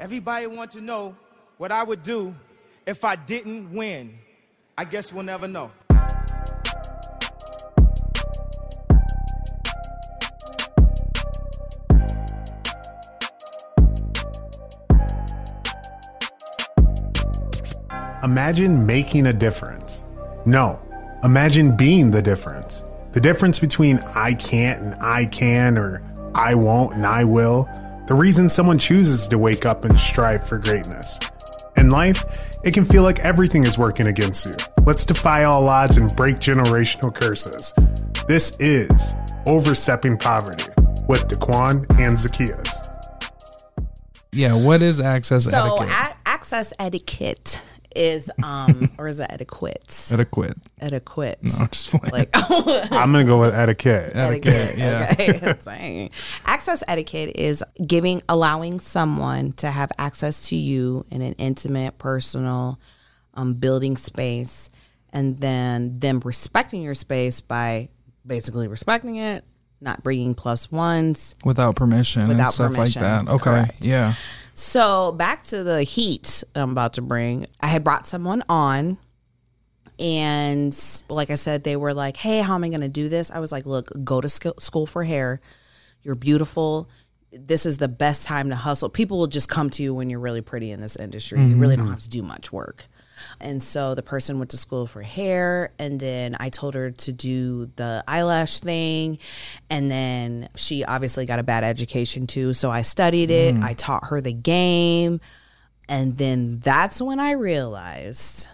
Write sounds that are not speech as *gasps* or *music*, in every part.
Everybody want to know what I would do if I didn't win. I guess we'll never know. Imagine making a difference. No, imagine being the difference. The difference between I can't and I can, or I won't and I will. The reason someone chooses to wake up and strive for greatness. In life, it can feel like everything is working against you. Let's defy all odds and break generational curses. This is Overstepping Poverty with Daquan and Zacchaeus. Yeah, what is access So etiquette? a- access etiquette is um *laughs* or is it etiquette? etiquette. Etiquette. No, I'm just playing. Like *laughs* I'm going to go with etiquette. etiquette. Yeah. Okay. *laughs* Access etiquette is giving, allowing someone to have access to you in an intimate, personal, um, building space, and then them respecting your space by basically respecting it, not bringing plus ones. Without permission and Without stuff permission, like that. Okay. correct. Yeah. So back to the heat I'm about to bring. I had brought someone on, and like I said, they were like, "Hey, how am I going to do this?" I was like, "Look, go to school for hair. You're beautiful. This is the best time to hustle. People will just come to you when you're really pretty in this industry. You really don't mm-hmm. have to do much work." And so the person went to school for hair, and then I told her to do the eyelash thing. And then she obviously got a bad education too. So I studied it, mm. I taught her the game. And then that's when I realized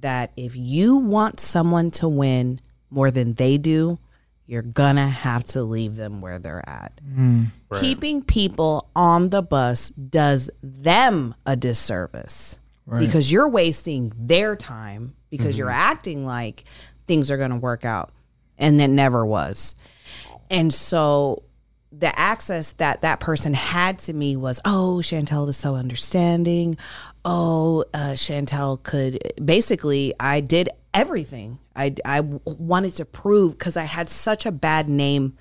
that if you want someone to win more than they do, you're gonna have to leave them where they're at. Mm. Keeping people on the bus does them a disservice because you're wasting their time because you're acting like things are gonna work out, and it never was. And so the access that that person had to me was, oh, Chantelle is so understanding. Oh, uh, Chantelle could basically, I did everything. I, I wanted to prove because I had such a bad name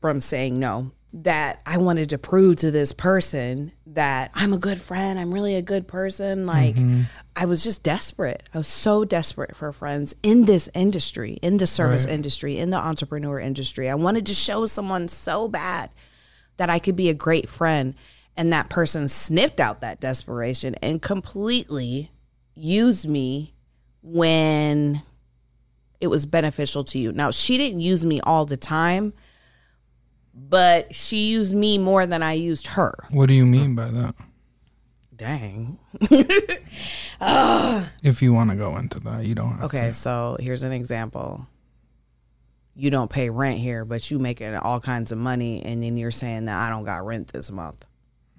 from saying no that I wanted to prove to this person that I'm a good friend. I'm really a good person. Like, mm-hmm. I was just desperate. I was so desperate for friends in this industry, in the service industry, in the entrepreneur industry. I wanted to show someone so bad that I could be a great friend. And that person sniffed out that desperation and completely used me when it was beneficial to you. Now, she didn't use me all the time, but she used me more than I used her. What do you mean by that? Dang. *laughs* If you want to go into that, you don't have to. Okay, to. so here's an example. You don't pay rent here, but you making all kinds of money, and then you're saying that I don't got rent this month.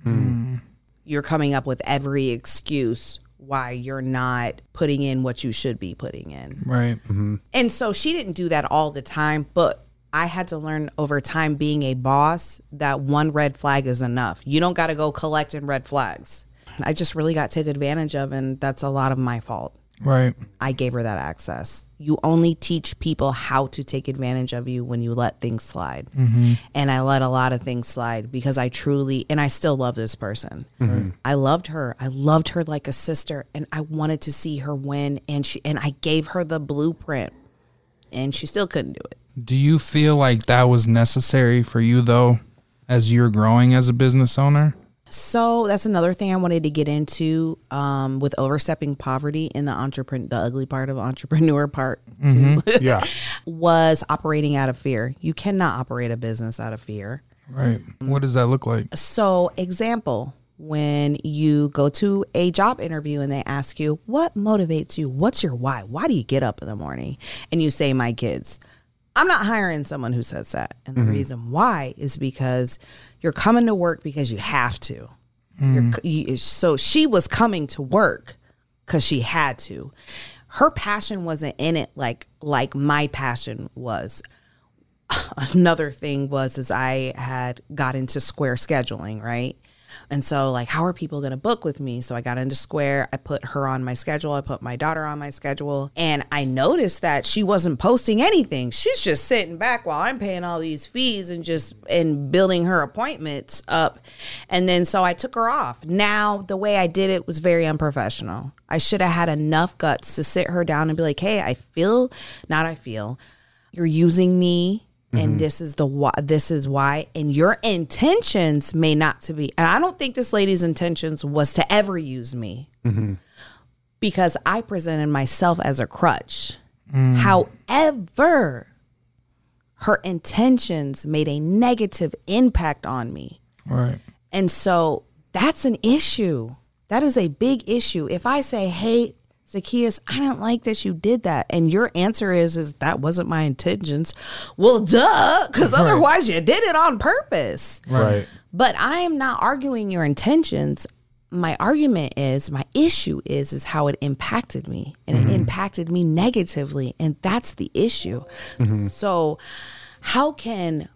Hmm. You're coming up with every excuse why you're not putting in what you should be putting in. Right. Mm-hmm. And so she didn't do that all the time, but I had to learn over time being a boss that one red flag is enough. You don't got to go collecting red flags. I just really got taken advantage of, and that's a lot of my fault. Right. I gave her that access. You only teach people how to take advantage of you when you let things slide. Mm-hmm. And I let a lot of things slide because I truly, and I still love this person. Mm-hmm. I loved her. I loved her like a sister, and I wanted to see her win. And she, and I gave her the blueprint, and she still couldn't do it. Do you feel like that was necessary for you though, as you're growing as a business owner? So that's another thing I wanted to get into um, with overstepping poverty in the entrepreneur, the ugly part of entrepreneur part too. *laughs* Yeah. was operating out of fear. You cannot operate a business out of fear. Right. What does that look like? So, example, when you go to a job interview and they ask you, What motivates you? What's your why? Why do you get up in the morning? And you say, My kids. I'm not hiring someone who says that. And the mm-hmm. reason why is because you're coming to work because you have to. You're, mm. you, so she was coming to work because she had to. Her passion wasn't in it like like my passion was *laughs* another thing was is I had got into square scheduling, right? And so, like, how are people going to book with me? So I got into Square. I put her on my schedule. I put my daughter on my schedule. And I noticed that she wasn't posting anything. She's just sitting back while I'm paying all these fees and just and building her appointments up. And then so I took her off. Now, the way I did it was very unprofessional. I should have had enough guts to sit her down and be like, hey, I feel, not I feel, you're using me and mm-hmm. this is the why this is why and your intentions may not to be and i don't think this lady's intentions was to ever use me mm-hmm. because i presented myself as a crutch mm. however her intentions made a negative impact on me Right. and so that's an issue. That is a big issue. If I say, "Hey, Zacchaeus, I don't like that you did that," and your answer is, "Is that wasn't my intentions?" Well, duh, because otherwise you did it on purpose. Right. But I am not arguing your intentions. My argument is, my issue is, is how it impacted me, and it mm-hmm. impacted me negatively, and that's the issue. Mm-hmm. So, how can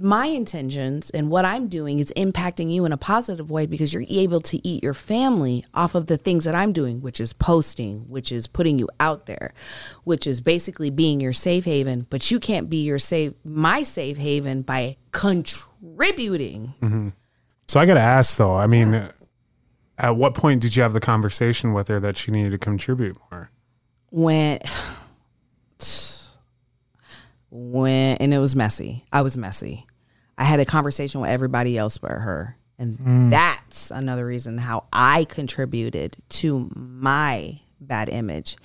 my intentions and what I'm doing is impacting you in a positive way because you're able to eat your family off of the things that I'm doing, which is posting, which is putting you out there, which is basically being your safe haven. But you can't be your safe, my safe haven by contributing. So I got to ask though. I mean, at what point did you have the conversation with her that she needed to contribute more? When, *sighs* when, and it was messy. I was messy. I had a conversation with everybody else but her. And that's another reason how I contributed to my bad image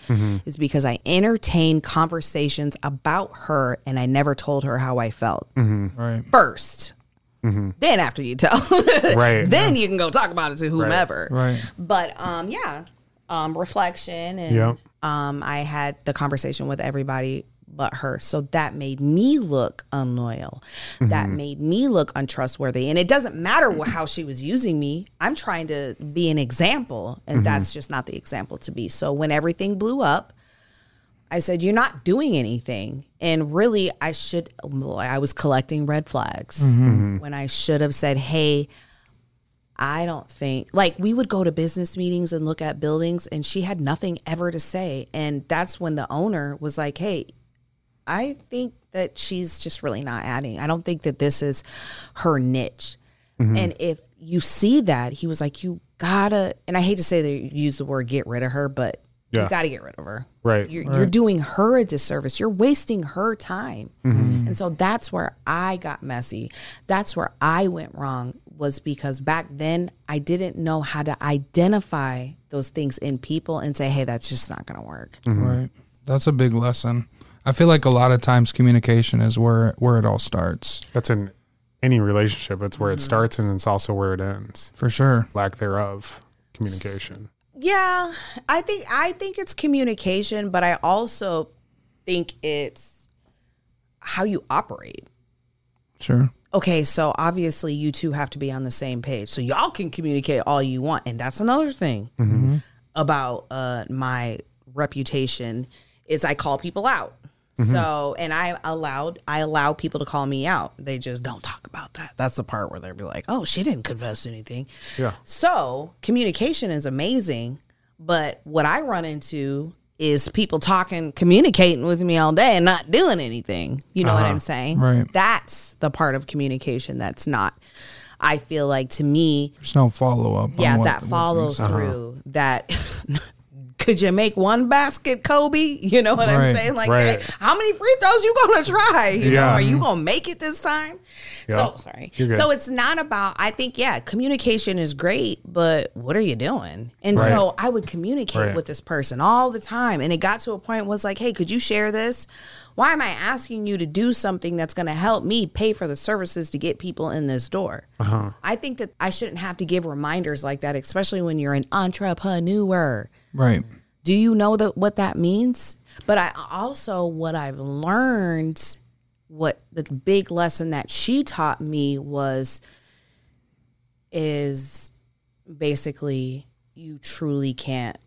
is because I entertained conversations about her and I never told her how I felt Right. 1st Then after you tell, *laughs* Right. *laughs* then you can go talk about it to whomever. Right. But um, yeah, um, reflection and Yep. um, I had the conversation with everybody but her. So that made me look unloyal. That mm-hmm. made me look untrustworthy. And it doesn't matter how she was using me. I'm trying to be an example, and mm-hmm. that's just not the example to be. So when everything blew up, I said, You're not doing anything. And really, I should, I was collecting red flags mm-hmm. when I should have said, Hey, I don't think like we would go to business meetings and look at buildings and she had nothing ever to say and that's when the owner was like, "Hey, I think that she's just really not adding. I don't think that this is her niche." Mm-hmm. And if you see that, he was like, "You gotta," and I hate to say that you use the word "get rid of her," but Yeah. you got to get rid of her. Right. You're, you're doing her a disservice. You're wasting her time. Mm-hmm. And so that's where I got messy. That's where I went wrong was because back then I didn't know how to identify those things in people and say, hey, that's just not going to work. Right. Mm-hmm. That's a big lesson. I feel like a lot of times communication is where where it all starts. That's in any relationship. It's where it starts and it's also where it ends. For sure. Lack thereof, communication. Yeah, I think I think it's communication, but I also think it's how you operate. Sure. okay, so obviously you two have to be on the same page. So y'all can communicate all you want. And that's another thing about uh, my reputation is I call people out. Mm-hmm. So and I allowed I allow people to call me out. They just don't talk about that. That's the part where they'll be like, "Oh, she didn't confess anything." Yeah. So communication is amazing, but what I run into is people talking, communicating with me all day and not doing anything. You know what uh-huh. I'm saying? Right. That's the part of communication that's not. I feel like to me, There's no follow up. yeah, on what, that what's being follows said. through. Uh-huh. That *laughs* could you make one basket, Kobe? You know what I'm saying? Like, Right. that. how many free throws you gonna *laughs* try? You know, are you gonna make it this time? Yeah. So sorry. So it's not about. I think yeah, communication is great, but what are you doing? And Right. so I would communicate Right. with this person all the time, and it got to a point was like, hey, could you share this? Why am I asking you to do something that's going to help me pay for the services to get people in this door? Uh-huh. I think that I shouldn't have to give reminders like that, especially when you're an entrepreneur. Right. Do you know that what that means? But I also what I've learned, what the big lesson that she taught me was is basically you truly can't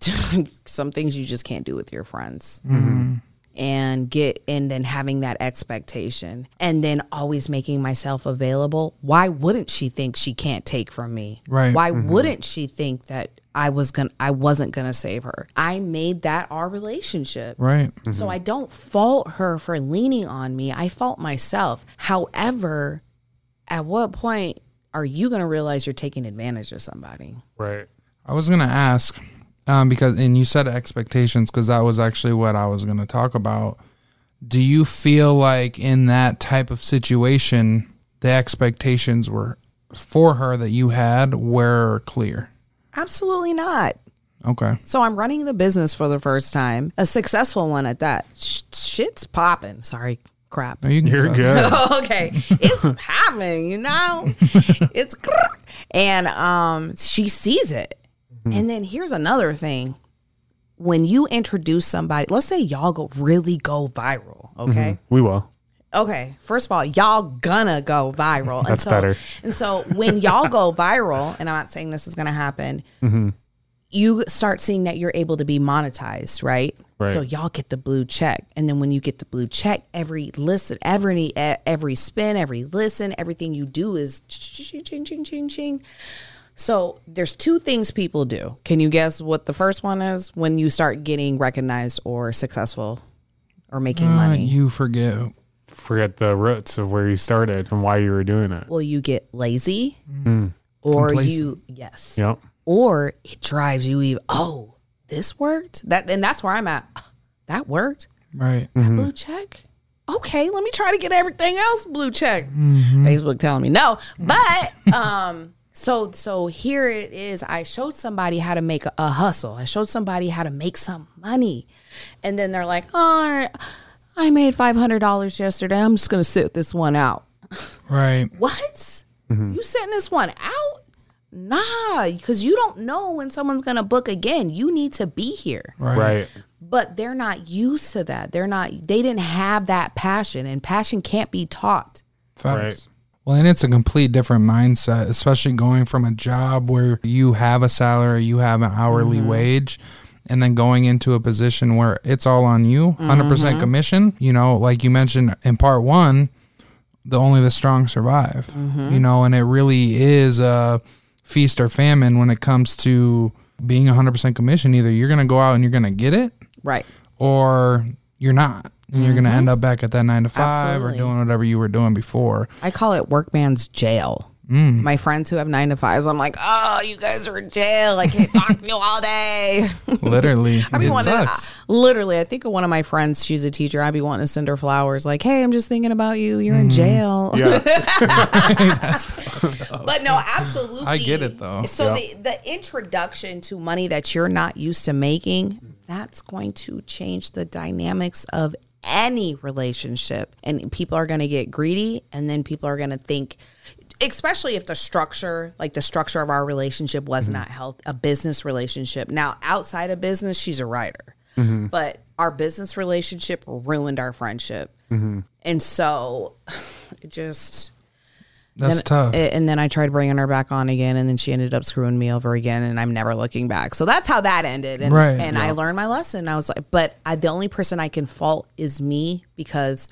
*laughs* some things you just can't do with your friends. Mm-hmm. and get and then having that expectation and then always making myself available why wouldn't she think she can't take from me Right. why mm-hmm. wouldn't she think that i was gonna i wasn't gonna save her i made that our relationship Right. so I don't fault her for leaning on me. I fault myself. However, at what point are you going to realize you're taking advantage of somebody? Right. I was gonna ask, um, because and you said expectations because that was actually what I was gonna talk about. Do you feel like in that type of situation, the expectations were for her that you had were clear? Absolutely not. Okay. So I'm running the business for the first time, a successful one at that. Sh- shit's popping. Sorry, crap. No, you can You're go. good. *laughs* okay, it's popping, you know. *laughs* It's and um she sees it. And then here's another thing. When you introduce somebody, let's say y'all go really go viral, okay? We will. Okay, first of all, y'all gonna go viral. And That's so, better. And so when y'all go *laughs* viral, and I'm not saying this is gonna happen, Mm-hmm. you start seeing that you're able to be monetized, right? Right. So y'all get the blue check, and then when you get the blue check, every listen, every every spin, every listen, everything you do is ching ching ching ching ching. So there's two things people do. Can you guess what the first one is when you start getting recognized or successful or making Uh, money? you forget. Forget the roots of where you started and why you were doing it. Well, you get lazy, mm. Mm. or Complacent. you yes, Yep. or it drives you even. Oh, this worked. That and that's where I'm at. *sighs* That worked. Right. That blue check. Okay, let me try to get everything else blue check. Mm-hmm. Facebook telling me no, but *laughs* um. So so here it is. I showed somebody how to make a, a hustle. I showed somebody how to make some money, and then they're like, "Oh, I made five hundred dollars yesterday. I'm just gonna sit this one out." Right. What? Mm-hmm. You sitting this one out? Nah, because you don't know when someone's gonna book again. You need to be here. Right. Right. But they're not used to that. They're not they didn't have that passion and passion can't be taught. Facts. Right. Well, and it's a complete different mindset, especially going from a job where you have a salary, you have an hourly mm-hmm. wage, and then going into a position where it's all on you, 100% mm-hmm. commission. You know, like you mentioned in part one, the only the strong survive. Mm-hmm. You know, and it really is a feast or famine when it comes to being 100% commission. Either you're going to go out and you're going to get it, Right. or you're not. And you're going to mm-hmm. end up back at that nine to five Absolutely. or doing whatever you were doing before. I call it workman's jail. Mm. My friends who have nine to fives, I'm like, oh, you guys are in jail. I can't talk to you all day. *laughs* Literally. *laughs* I be it wanting, sucks. literally, I think of one of my friends. She's a teacher. I'd be wanting to send her flowers, like, "Hey, I'm just thinking about you. You're in mm. jail." Yeah. *laughs* But no, absolutely. I get it, though. So Yeah. the the introduction to money that you're not used to making, that's going to change the dynamics of any relationship. And people are going to get greedy and then people are going to think especially if the structure, like the structure of our relationship was mm-hmm. not health, a business relationship. Now, outside of business, she's a writer. Mm-hmm. But our business relationship ruined our friendship. Mm-hmm. And so *sighs* it just That's then- tough. a- And then I tried bringing her back on again, and then she ended up screwing me over again, and I'm never looking back. So that's how that ended. And, Right. and I learned my lesson. I was like, but I, the only person I can fault is me because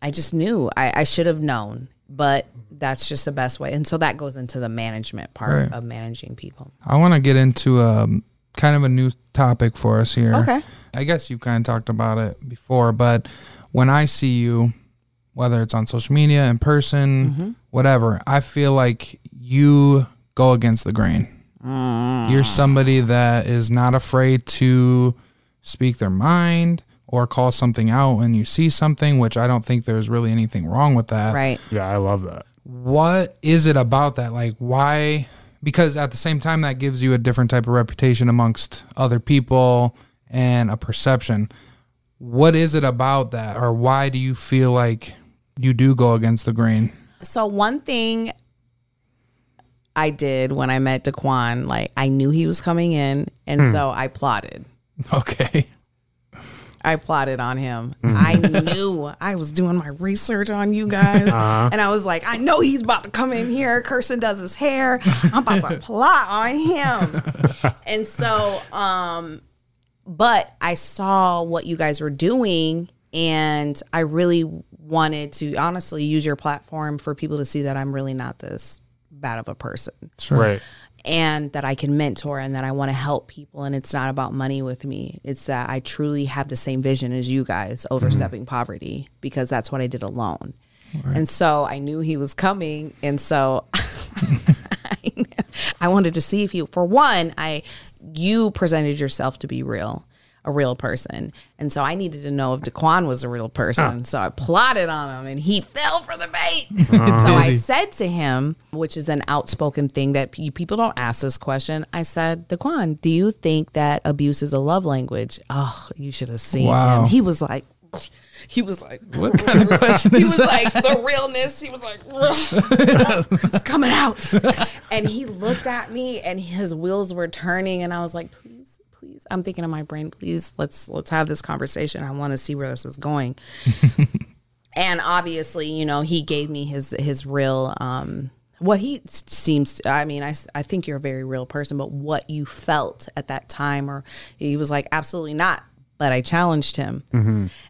I just knew I, I should have known. But that's just the best way. And so that goes into the management part Right. of managing people. I want to get into um, kind of a new topic for us here. Okay. I guess you've kind of talked about it before, but when I see you, whether it's on social media, in person, Mm-hmm. whatever, I feel like you go against the grain. Mm. You're somebody that is not afraid to speak their mind or call something out when you see something, which I don't think there's really anything wrong with that. Right. Yeah, I love that. what is it about that like why because at the same time that gives you a different type of reputation amongst other people and a perception what is it about that or why do you feel like you do go against the grain So one thing I did when I met Daquan, like I knew he was coming in, and hmm. so I plotted. *laughs* okay I plotted on him. I knew I was doing my research on you guys. And I was like, I know he's about to come in here. Kirsten does his hair. I'm about to *laughs* plot on him. and so um but I saw what you guys were doing and I really wanted to honestly use your platform for people to see that I'm really not this bad of a person Sure. Right. And that I can mentor and that I want to help people and it's not about money with me. It's that I truly have the same vision as you guys, overstepping mm-hmm. poverty, because that's what I did alone. And so I knew he was coming and so *laughs* I wanted to see if you for one, I you presented yourself to be real. A real person, and so I needed to know if Daquan was a real person. So I plotted on him, and he *laughs* fell for the bait. Uh-huh. so I said to him, which is an outspoken thing that you, people don't ask this question. I said, Daquan, do you think that abuse is a love language? Oh, you should have seen Wow. him. He was like, *laughs* he was like, What *laughs* kind of question he was like the realness. He was like, it's coming out. And he looked at me, and his wheels were turning, and I was like, please, please. I'm thinking in my brain, please, let's let's have this conversation. I want to see where this is going. *laughs* and obviously, you know, he gave me his his real. um what he seems i mean I, I think you're a very real person but what you felt at that time or he was like absolutely not but i challenged him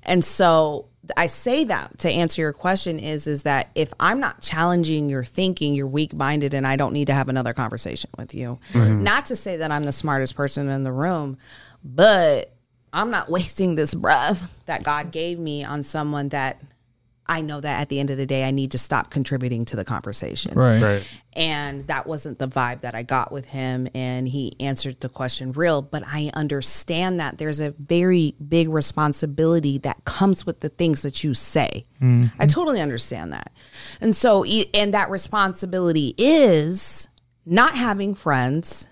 and so i say that to answer your question is is that if i'm not challenging your thinking you're weak-minded and i don't need to have another conversation with you. Mm-hmm. Not to say that i'm the smartest person in the room but i'm not *laughs* wasting this breath that god gave me on someone that i know that at the end of the day i need to stop contributing to the conversation Right. Right. and that wasn't the vibe that I got with him. And he answered the question real, but I understand that there's a very big responsibility that comes with the things that you say. Mm-hmm. I totally understand that. And so, e- and that responsibility is not having friends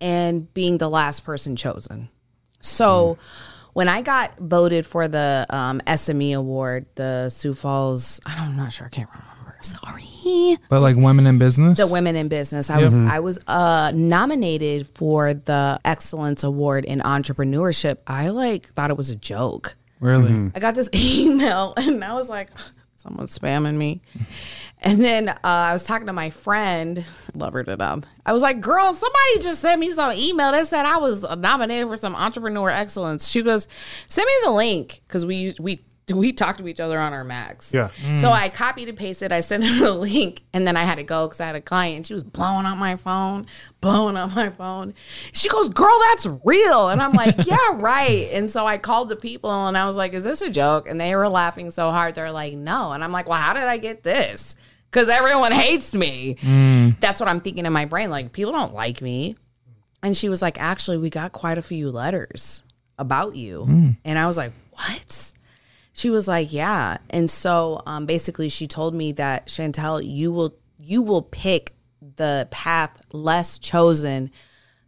and being the last person chosen. So, mm-hmm. When I got voted for the um, SME award, the Sioux Falls, I don't, I'm not sure, I can't remember. Sorry But like women in business. the women in business. I was I was uh, nominated for the excellence award in entrepreneurship. I like thought it was a joke. really. I got this *laughs* email and I was like, someone's spamming me. And then uh, I was talking to my friend, love her to death. I was like, girl, somebody just sent me some email that said I was nominated for some entrepreneur excellence. She goes, send me the link because we we we talked to each other on our Macs. Yeah. So I copied and pasted. I sent her *laughs* the link, and then I had to go because I had a client. And she was blowing up my phone, blowing up my phone. She goes, "Girl, that's real," and I'm like, *laughs* "Yeah, right." And so I called the people, and I was like, "Is this a joke?" And they were laughing so hard. They're like, "No," and I'm like, "Well, how did I get this?" Because everyone hates me. That's what I'm thinking in my brain. Like people don't like me. And she was like, "Actually, we got quite a few letters about you," and I was like, "What?" She was like, "Yeah." And so um, basically, she told me that Chantelle, you will you will pick the path less chosen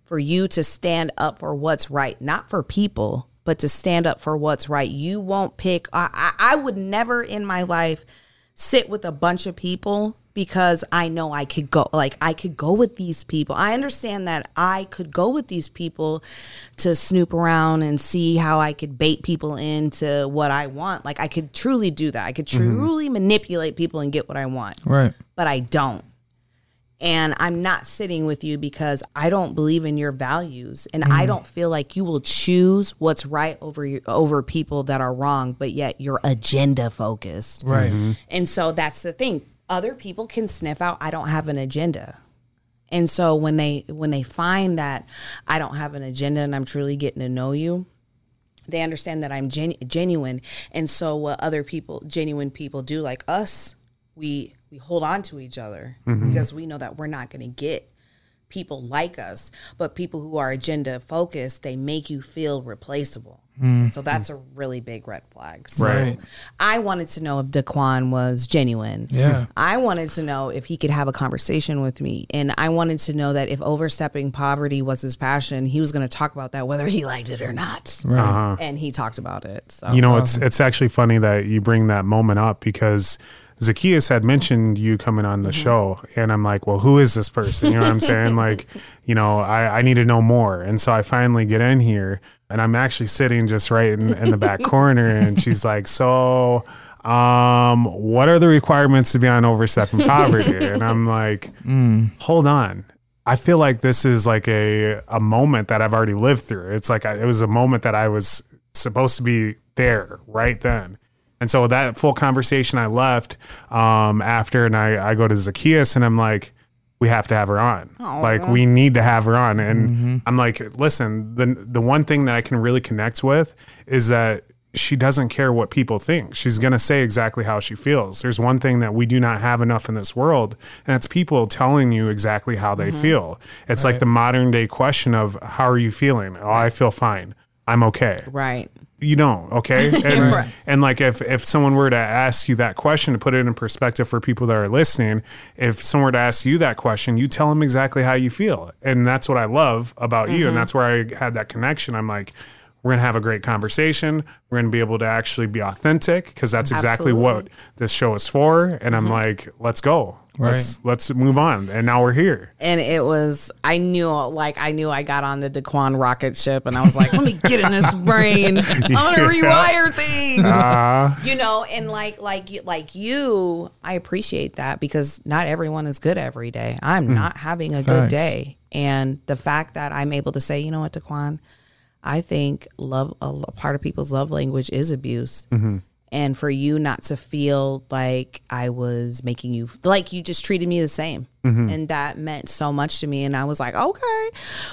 for you to stand up for what's right, not for people, but to stand up for what's right. You won't pick. I, I, I would never in my life sit with a bunch of people because I know I could go like I could go with these people. I understand that I could go with these people to snoop around and see how I could bait people into what I want. Like I could truly do that. I could mm-hmm. truly manipulate people and get what I want. Right. But I don't. And I'm not sitting with you because I don't believe in your values and I mm. don't feel like you will choose what's right over your, over people that are wrong, but yet you're agenda focused. Right. Mm-hmm. And so that's the thing. Other people can sniff out I don't have an agenda. And so when they when they find that I don't have an agenda and I'm truly getting to know you, they understand that I'm genu- genuine. And so what other people, genuine people do like us, we we hold on to each other mm-hmm. because we know that we're not going to get people like us, but people who are agenda focused, they make you feel replaceable. Mm-hmm. So that's a really big red flag. So Right. I wanted to know if Daquan was genuine. Yeah. I wanted to know if he could have a conversation with me. And I wanted to know that if overstepping poverty was his passion, he was going to talk about that, whether he liked it or not. Right. And uh-huh. he talked about it. So You know, it's it's actually funny that you bring that moment up because Zacchaeus had mentioned you coming on the show, and I'm like, well, who is this person? You know what I'm saying? *laughs* like, you know, I, I need to know more. And so I finally get in here, and I'm actually sitting just right in, in the back *laughs* corner, and she's like, so. Um, what are the requirements to be on Overstep overstepping poverty? *laughs* And I'm like, hold on. I feel like this is like a a moment that I've already lived through. It's like I, it was a moment that I was supposed to be there right then. And so that full conversation I left um, after, and I, I go to Zacchaeus and I'm like, we have to have her on. Like we need to have her on. And I'm like, listen, the the one thing that I can really connect with is that she doesn't care what people think. She's going to say exactly how she feels. There's one thing that we do not have enough in this world, and it's people telling you exactly how they feel. It's like the modern day question of how are you feeling? Oh, I feel fine. I'm okay Right. You don't okay? *laughs* And, Right. and like if if someone were to ask you that question to put it in perspective for people that are listening if someone were to ask you that question you tell them exactly how you feel. And that's what i love about you and mm-hmm. that's where i had that connection. I'm like we're gonna have a great conversation. We're gonna be able to actually be authentic because that's exactly what this show is for. And i'm mm-hmm. like let's go let's let's move on and now we're here and it was I knew like I knew I got on the Daquan rocket ship and I was like, let me get in this brain. *laughs* I'm gonna rewire things. uh, you know, and like like you like you, I appreciate that because not everyone is good every day. I'm not having a good day. And the fact that I'm able to say, you know what, Daquan, I think love a part of people's love language is abuse. And for you not to feel like I was making you like you just treated me the same. Mm-hmm. And that meant so much to me. And I was like, okay,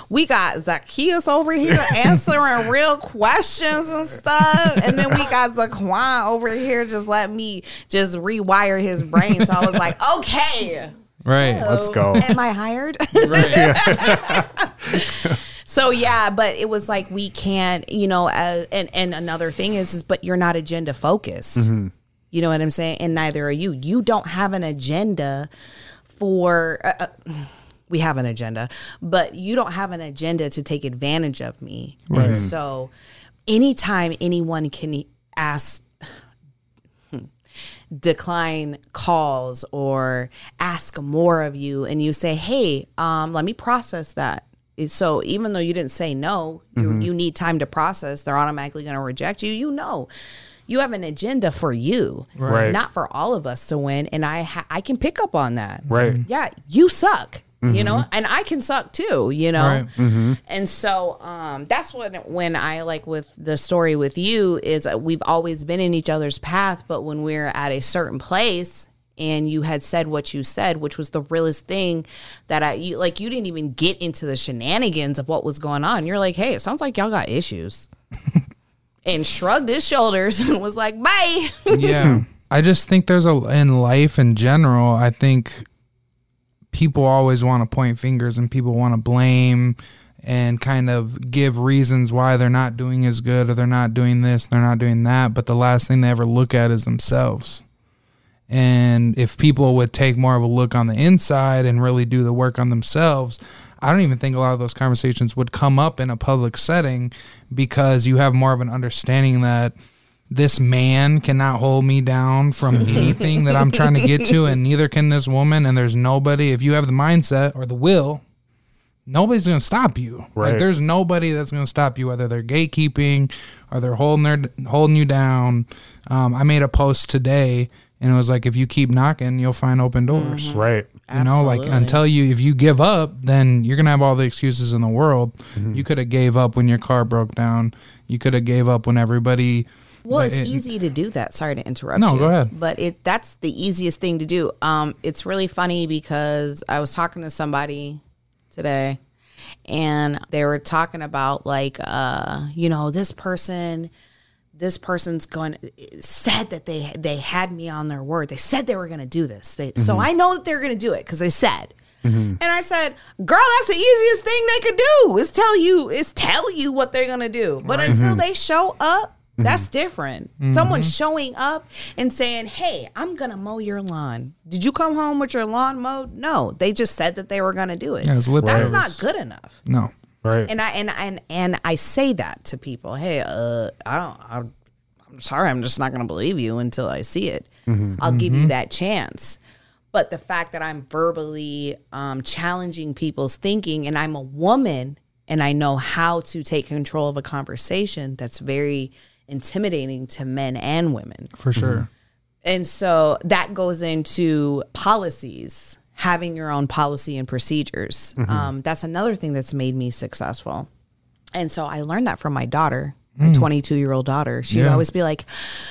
we got Zacchaeus over here *laughs* answering real questions and stuff. And then we got Zaquan over here just let me just rewire his brain. So I was like, *laughs* okay. Right. let's go Am I hired? *laughs* so yeah, but it was like we can't, you know, as, and and another thing is, is but you're not agenda focused. You know what I'm saying? And neither are you. You don't have an agenda for. Uh, uh, *sighs* we have an agenda, but you don't have an agenda to take advantage of me. And so, anytime anyone can ask *laughs* decline calls or ask more of you and you say hey um, let me process that so even though you didn't say no you, you need time to process. They're automatically going to reject you. You know you have an agenda for you Right. not for all of us to win. And i ha- i can pick up on that. Right. yeah you suck you know? And i can suck too you know? Right. and so um, that's when when I like with the story with you is uh, we've always been in each other's path, but when we're at a certain place and you had said what you said, which was the realest thing that I you like you didn't even get into the shenanigans of what was going on. You're like, hey, it sounds like y'all got issues. *laughs* and shrugged his shoulders *laughs* and was like, bye. *laughs* yeah i just think there's a in life in general i think people always want to point fingers and people want to blame and kind of give reasons why they're not doing as good or they're not doing this they're not doing that but the last thing they ever look at is themselves and if people would take more of a look on the inside and really do the work on themselves, I don't even think a lot of those conversations would come up in a public setting because you have more of an understanding that this man cannot hold me down from *laughs* anything that I'm trying to get to, and neither can this woman. And there's nobody, if you have the mindset or the will, nobody's going to stop you. Right. Like there's nobody that's going to stop you, whether they're gatekeeping or they're holding their holding you down. Um, I made a post today, and it was like, if you keep knocking, you'll find open doors. right You know, like until you, if you give up, then you're gonna have all the excuses in the world. You could have gave up when your car broke down. You could have gave up when everybody. Well, it's it- easy to do that. Sorry to interrupt No, you. go ahead. But it that's the easiest thing to do. Um, it's really funny because I was talking to somebody today and they were talking about like uh, you know, this person this person's going said that they they had me on their word. They said they were going to do this. They, So I know that they're going to do it because they said. And I said, "Girl, that's the easiest thing they could do is tell you is tell you what they're going to do. But until they show up, that's different. Someone showing up and saying, "Hey, I'm going to mow your lawn. Did you come home with your lawn mowed?" No, they just said that they were going to do it. Yeah, lip that's not good enough. No, right And I and and and I say that to people. Hey, uh, I don't. I, I'm sorry. I'm just not going to believe you until I see it. I'll give you that chance. But the fact that I'm verbally um, challenging people's thinking, and I'm a woman, and I know how to take control of a conversation, that's very intimidating to men and women. for sure. And so that goes into policies. Having your own policy and procedures. Um, that's another thing that's made me successful. And so I learned that from my daughter, my 22 year old daughter. She'd Yeah. always be like,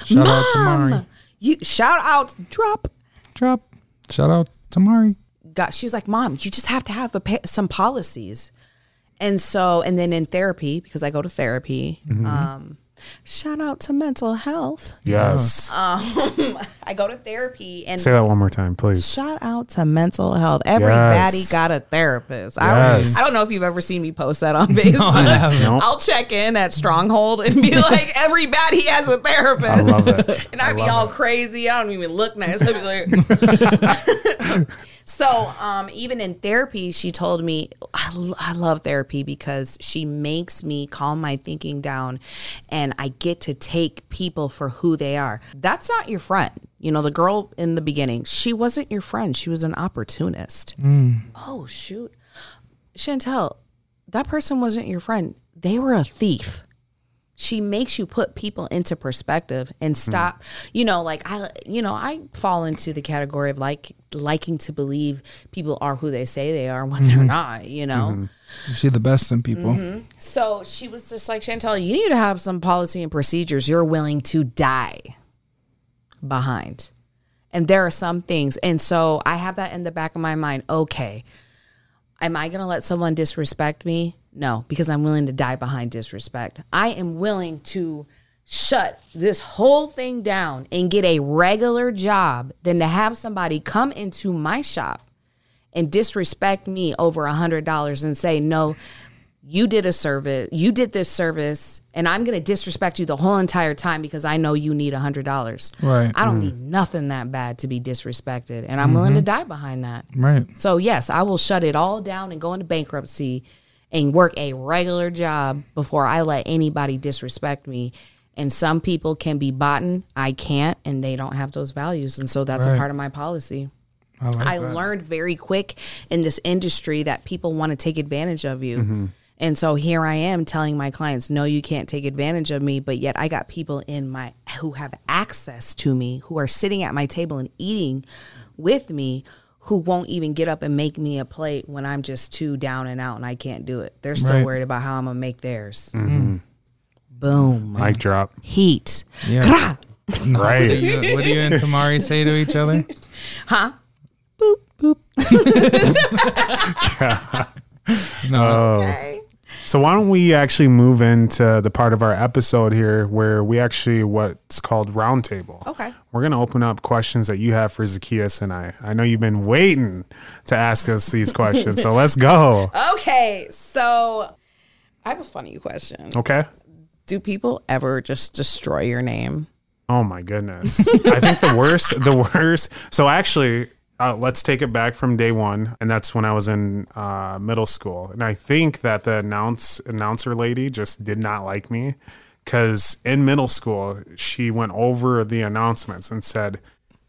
Shout out to "Mom, Mari. You shout out, drop. Drop. Shout out to Mari. God, she's like, Mom, you just have to have a, some policies. And so, and then in therapy, because I go to therapy, Mm-hmm. um, shout out to mental health. Yes. Um, *laughs* I go to therapy and Say that one more time, please. Shout out to mental health. Every Yes. baddie got a therapist. I, Yes. don't, I don't know if you've ever seen me post that on *laughs* Facebook. Nope. I'll check in at Stronghold and be like, *laughs* every baddie has a therapist. I love it. and I'd be all crazy. I don't even look nice. I'd be like, so, um, even in therapy, she told me, I love therapy because she makes me calm my thinking down and I get to take people for who they are. That's not your friend. You know, the girl in the beginning, she wasn't your friend. She was an opportunist. Oh, shoot. Chantelle, that person wasn't your friend. They were a thief she makes you put people into perspective and hmm. stop you know like i you know i fall into the category of like liking to believe people are who they say they are when they're mm-hmm. not you know? Mm-hmm. You see the best in people. Mm-hmm. so she was just like chantelle you need to have some policy and procedures. You're willing to die behind. And there are some things. And so i have that in the back of my mind. Okay Am I going to let someone disrespect me? No, because I'm willing to die behind disrespect. I am willing to shut this whole thing down and get a regular job than to have somebody come into my shop and disrespect me over a hundred dollars and say, no, you did a service, you did this service, and I'm going to disrespect you the whole entire time because I know you need a hundred dollars. Right. I don't mm. need nothing that bad to be disrespected, and I'm willing to mm-hmm. die behind that. Right. So yes, I will shut it all down and go into bankruptcy and work a regular job before I let anybody disrespect me. And some people can be bought, I can't, and they don't have those values. And so that's a part of my policy. I like I learned very quick in this industry that people want to take advantage of you. Mm-hmm. And so here I am telling my clients, no, you can't take advantage of me. But yet I got people in my who have access to me, who are sitting at my table and eating with me, who won't even get up and make me a plate when I'm just too down and out and I can't do it. They're still Right. worried about how I'm gonna make theirs. Mm-hmm. Boom. Mic drop. Heat. Yeah. Grah. *laughs* What do Right. you, what do you and Tamari say to each other? *laughs* Huh? Boop boop. *laughs* no. Oh. Okay. So why don't we actually move into the part of our episode here where we actually what's called roundtable. Okay. We're gonna open up questions that you have for Zacchaeus and I. I know you've been waiting to ask us these questions, so let's go. *laughs* Okay. So I have a funny question. Okay. Do people ever just destroy your name? Oh my goodness. I think the worst, the worst. So actually, uh, let's take it back from day one, and that's when I was in uh, middle school. And I think that the announce announcer lady just did not like me because in middle school she went over the announcements and said.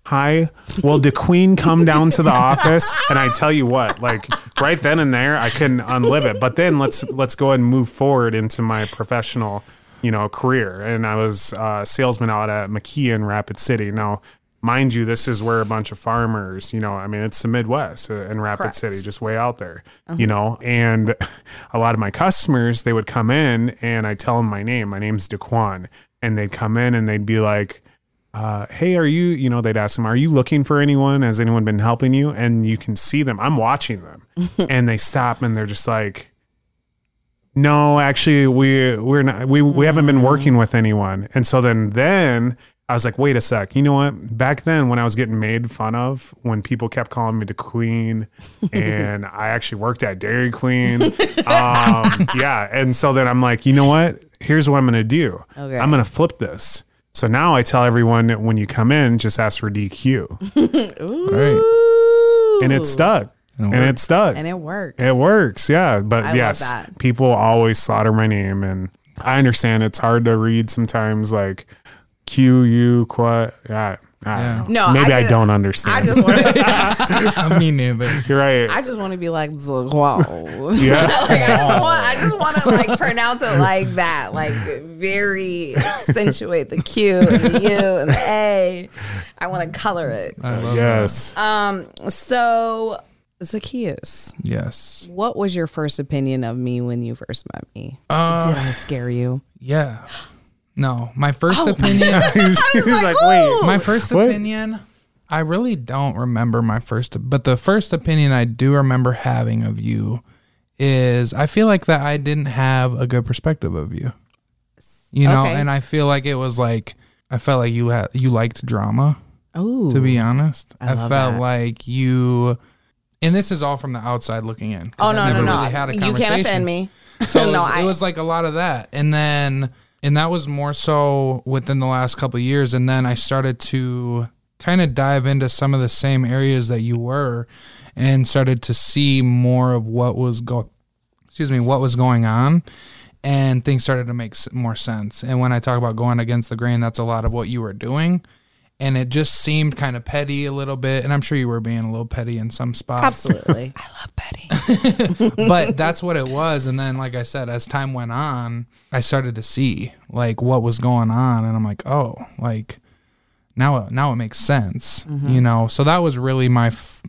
Hi, will the queen come down to the office? And I tell you what, like right then and there, I couldn't unlive it. But then let's let's go and move forward into my professional, you know, career. And I was uh, salesman out at McKee in Rapid City. Now, mind you, this is where a bunch of farmers, you know, I mean, it's the Midwest uh, in Rapid Correct. City, just way out there, you know. And *laughs* a lot of my customers, they would come in and I tell them my name. My name's Daquan, and they'd come in and they'd be like uh, hey, are you, you know, they'd ask them, are you looking for anyone? Has anyone been helping you? And you can see them. I'm watching them *laughs* and they stop and they're just like, no, actually we, we're not, we, we haven't been working with anyone. And so then, then I was like, wait a sec. You know what? Back then when I was getting made fun of, when people kept calling me the queen *laughs* and I actually worked at Dairy Queen. Um, *laughs* yeah. And so then I'm like, you know what? Here's what I'm going to do. Okay. I'm going to flip this. So now I tell everyone that when you come in, just ask for DQ, *laughs* Right. and it stuck, and worked. it stuck. And it works. It works, yeah. But I yes, people always slaughter my name, and I understand it's hard to read sometimes, like Q U Qua. Yeah, I Yeah. don't know. No, maybe I I, don't understand. I understand. just want to. *laughs* I mean, neither. You're right. I just want to be like, wow. *laughs* yeah, *laughs* like I just want, I just want to like pronounce it like that, like very accentuate the Q and the U and the A. I want to color it. I love yes. Um, so Zacchaeus, Yes. what was your first opinion of me when you first met me? Uh, Did I scare you? yeah. No, my first Oh. opinion. *laughs* *laughs* He's like, wait. my first What? opinion. I really don't remember my first, but the first opinion I do remember having of you is I feel like that I didn't have a good perspective of you. You know, Okay. and I feel like it was like I felt like you had you liked drama. Oh, to be honest. I, love felt that. like you, and this is all from the outside looking in. 'cause oh I no, no, never no! Really had a you can't conversation. offend me. So *laughs* it, no, was, I, it was like a lot of that, and then and that was more so within the last couple years, and then I started to kind of dive into some of the same areas that you were, and started to see more of what was go, excuse me, what was going on. And things started to make more sense. And when I talk about going against the grain, that's a lot of what you were doing and it just seemed kind of petty a little bit and i'm sure you were being a little petty in some spots absolutely. *laughs* I love petty. *laughs* *laughs* but that's what it was and then like i said as time went on i started to see like what was going on and i'm like oh like now it, now it makes sense you know so that was really my f-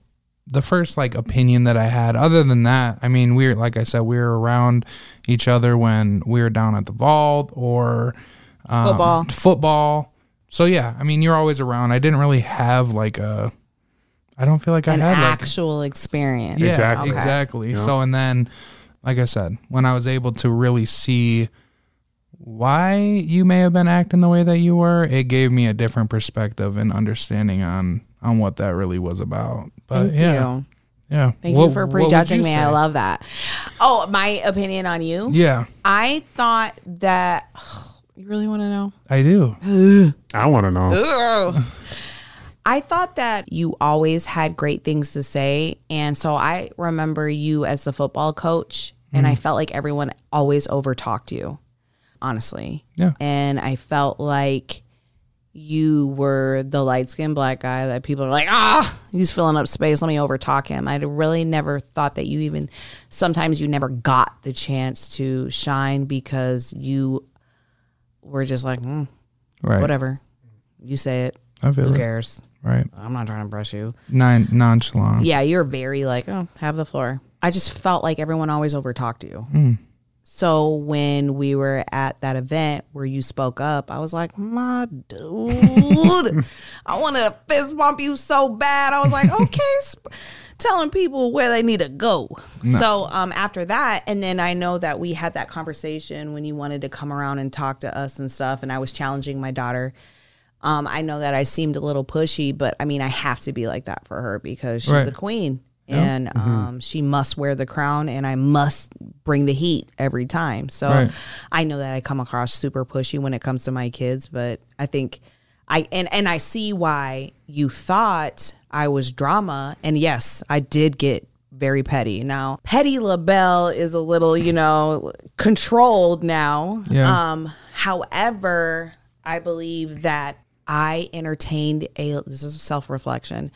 the first like opinion that i had other than that i mean we are like i said we were around each other when we were down at the vault or um, Football. football so yeah i mean you're always around i didn't really have like a i don't feel like An i had like actual experience. yeah, Exactly. exactly. So and then, like I said, when I was able to really see why you may have been acting the way that you were, it gave me a different perspective and understanding on on what that really was about. But Thank yeah, you. yeah. Thank What- you for prejudging you me. I love that. Oh, my opinion on you? Yeah, I thought that. You really want to know? I do. I want to know. I thought that you always had great things to say. And so I remember you as the football coach, and I felt like everyone always overtalked you, honestly. Yeah. And I felt like you were the light skinned black guy that people are like, ah, he's filling up space. Let me overtalk him. I really never thought that you even, sometimes you never got the chance to shine because you were just like, mm, Right. whatever. You say it. I feel Who it. cares? Right. I'm not trying to brush you. Nine nonchalant. Yeah, you're very like, oh, have the floor. I just felt like everyone always overtalked you. Hmm. So when we were at that event where you spoke up, I was like, my dude, *laughs* I wanted to fist bump you so bad. I was like, okay, sp- telling people where they need to go. So um, after that, and then I know that we had that conversation when you wanted to come around and talk to us and stuff, and I was challenging my daughter. Um, I know that I seemed a little pushy, but I mean, I have to be like that for her because she's Right. a queen and um, she must wear the crown and I must bring the heat every time. So Right. I know that I come across super pushy when it comes to my kids, but I think I and and I see why you thought I was drama. And yes, I did get very petty. Now, petty LaBelle is a little, you know, controlled now. Yeah. Um, however, I believe that I entertained a this is self reflection.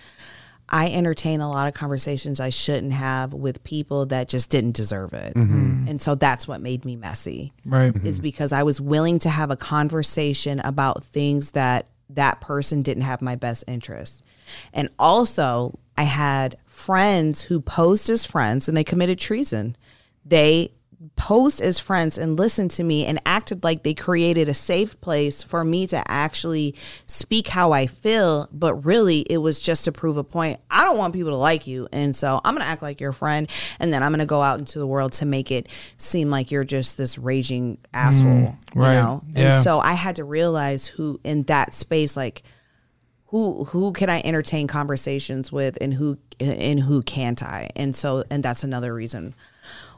I entertain a lot of conversations I shouldn't have with people that just didn't deserve it. And so that's what made me messy Right. is because I was willing to have a conversation about things that that person didn't have my best interest. And also, I had friends who posed as friends and they committed treason. They posed as friends and listened to me and acted like they created a safe place for me to actually speak how I feel, but really it was just to prove a point. I don't want people to like you, and so I'm going to act like your friend and then I'm going to go out into the world to make it seem like you're just this raging asshole, mm, right. you know? Yeah. And so I had to realize who in that space like who who can I entertain conversations with and who and who can't I? And so and that's another reason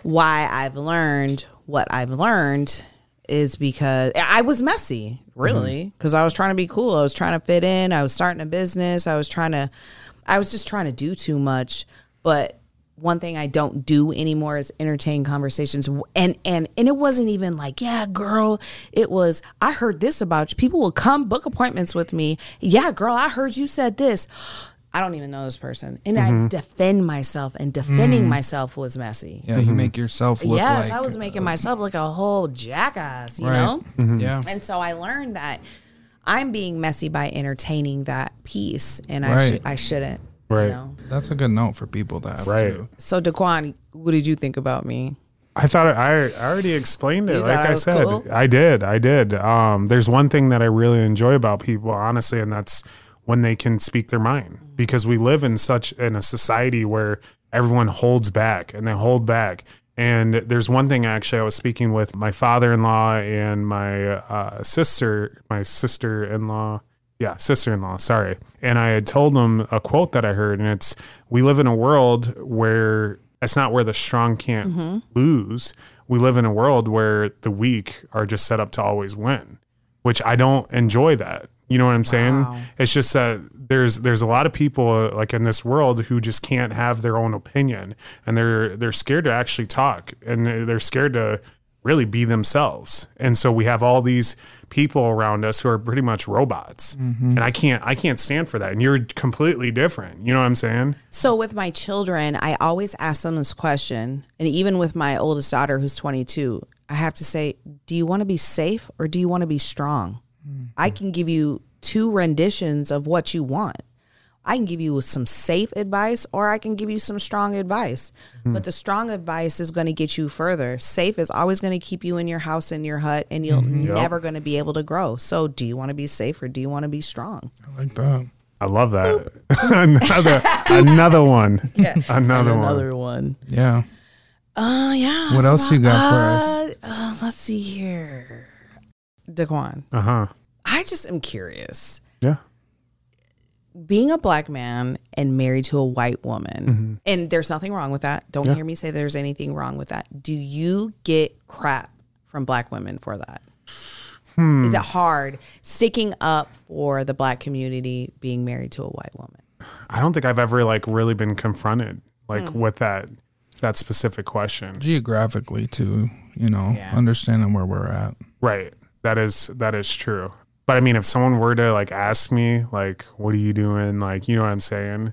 why I've learned what I've learned is because I was messy, really, mm-hmm. because I was trying to be cool. I was trying to fit in. I was starting a business. I was trying to I was just trying to do too much, but one thing I don't do anymore is entertain conversations. And and and it wasn't even like yeah girl. It was I heard this about you. People will come book appointments with me. Yeah girl I heard you said this I don't even know this person and I mm-hmm. defend myself and defending mm. myself was messy Yeah, you make yourself look yes like I was making myself look a whole jackass you right. know mm-hmm. Yeah. and so I learned that I'm being messy by entertaining that piece and I Right. should I shouldn't Right. you know That's a good note for people to have. Right. too. So Daquan, what did you think about me? I thought I, I already explained it. You Like I I said, cool? I did. I did. Um, there's one thing that I really enjoy about people, honestly, and that's when they can speak their mind. Because we live in such in a society where everyone holds back and they hold back. And there's one thing actually I was speaking with my father-in-law and my uh, sister, my sister-in-law. Yeah, sister-in-law. Sorry, and I had told them a quote that I heard, and it's: "We live in a world where it's not where the strong can't lose. We live in a world where the weak are just set up to always win, which I don't enjoy that. You know what I'm saying? It's just that there's there's a lot of people uh, like in this world who just can't have their own opinion and they're they're scared to actually talk and they're they're scared to really be themselves. And so we have all these people around us who are pretty much robots. And I can't I can't stand for that. And you're completely different. You know what I'm saying? So with my children, I always ask them this question, and even with my oldest daughter who's 22, I have to say, do you want to be safe or do you want to be strong? I can give you two renditions of what you want. I can give you some safe advice or I can give you some strong advice. But the strong advice is going to get you further. Safe is always going to keep you in your house in your hut and you're never going to be able to grow. So do you want to be safe or do you want to be strong? I like that. I love that. *laughs* another another one. *laughs* *laughs* Another one. Another one. Yeah. Oh yeah. What else you got for us? Uh, uh, let's see here. Daquan, Uh-huh. I just am curious. Yeah. Being a black man and married to a white woman, Mm-hmm. and there's nothing wrong with that. Don't hear me say there's anything wrong with that. Do you get crap from black women for that? Hmm. Is it hard sticking up for the black community being married to a white woman? I don't think I've ever like really been confronted like with that that specific question. Geographically too, you know, Yeah. understanding where we're at. Right. That is that is true. But I mean if someone were to like ask me like what are you doing? Like, you know what I'm saying?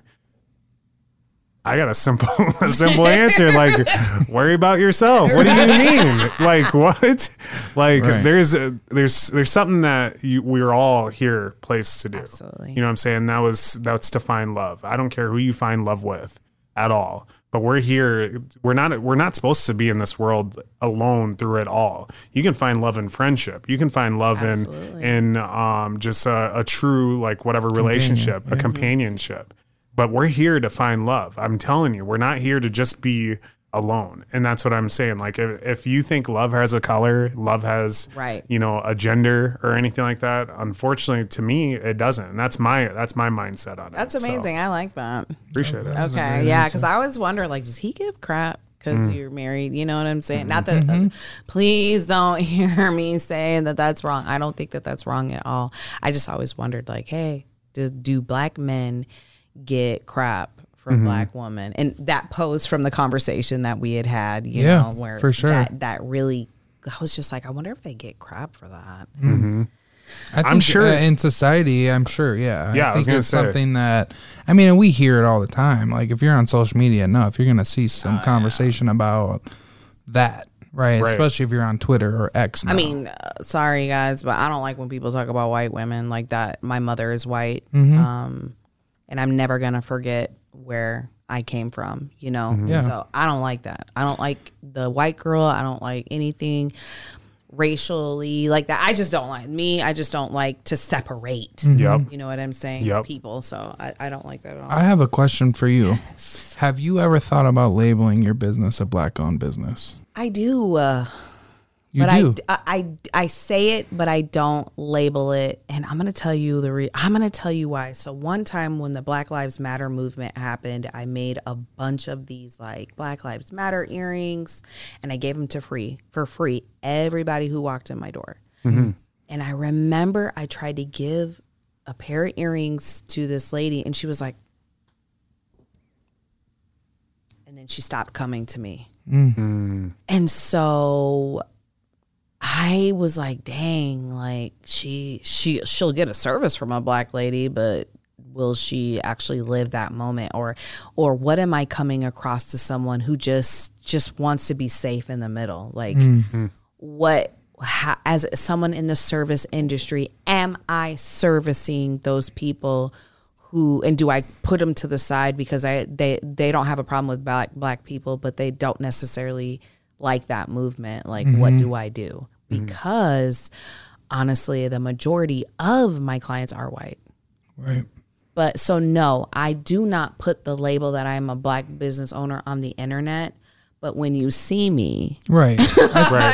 I got a simple *laughs* a simple answer like worry about yourself. What do you mean? like what? Like Right. there's a, there's there's something that you, we're all here placed to do. Absolutely. You know what I'm saying? That was that's to find love. I don't care who you find love with at all. But we're here. We're not. We're not supposed to be in this world alone through it all. You can find love in friendship. You can find love in Absolutely. in um, just a, a true like whatever relationship, a companionship. But we're here to find love. I'm telling you, we're not here to just be alone. And that's what I'm saying. Like if, if you think love has a color, love has Right. you know a gender or anything like that. Unfortunately, to me, it doesn't. And that's my that's my mindset on it. That's So, amazing. I like that. appreciate it. Okay, yeah, answer. because I always wonder, like, does he give crap because Mm. you're married? You know what I'm saying? Not that. Mm-hmm. uh, please don't *laughs* hear me saying that that's wrong. I don't think that that's wrong at all. I just always wondered, like, hey, do, do black men get crap from Mm-hmm. black woman And that posed from the conversation that we had had. You Yeah, know, where for sure. that, that really. I was just like, I wonder if they get crap for that. I think, I'm sure- uh, in society, I'm sure. Yeah, Yeah, I I think gonna it's say. something that I mean, and we hear it all the time. Like if you're on social media enough, you're gonna see some Oh, conversation about that, right? Right. Especially if you're on Twitter or X. I now. mean, uh, sorry guys, but I don't like when people talk about white women like that. My mother is white, Mm-hmm. um, and I'm never gonna forget where I came from. You know, Mm-hmm. Yeah. so I don't like that. I don't like the white girl. I don't like anything racially like that. I just don't like me. I just don't like to separate. Yep. You know what I'm saying? Yep. People. So I, I don't like that at all. I have a question for you. Have you ever thought about labeling your business a black-owned business? I do. Uh, You but do. I, I I say it, but I don't label it. And I'm gonna tell you the re- I'm gonna tell you why. So one time when the Black Lives Matter movement happened, I made a bunch of these like Black Lives Matter earrings, and I gave them to free for free everybody who walked in my door. Mm-hmm. And I remember I tried to give a pair of earrings to this lady, and she was like, and then she stopped coming to me. Mm. Mm. And so I was like, dang, like she she she'll get a service from a black lady, but will she actually live that moment or or what am I coming across to someone who just just wants to be safe in the middle? Like mm-hmm. what how, as someone in the service industry am I servicing those people who and do I put them to the side because I they they don't have a problem with black black people, but they don't necessarily like that movement. Like, what mm-hmm. do I do? Mm-hmm. Because honestly, the majority of my clients are white. Right. But so no, I do not put the label that I'm a black business owner on the internet. But when you see me, Right.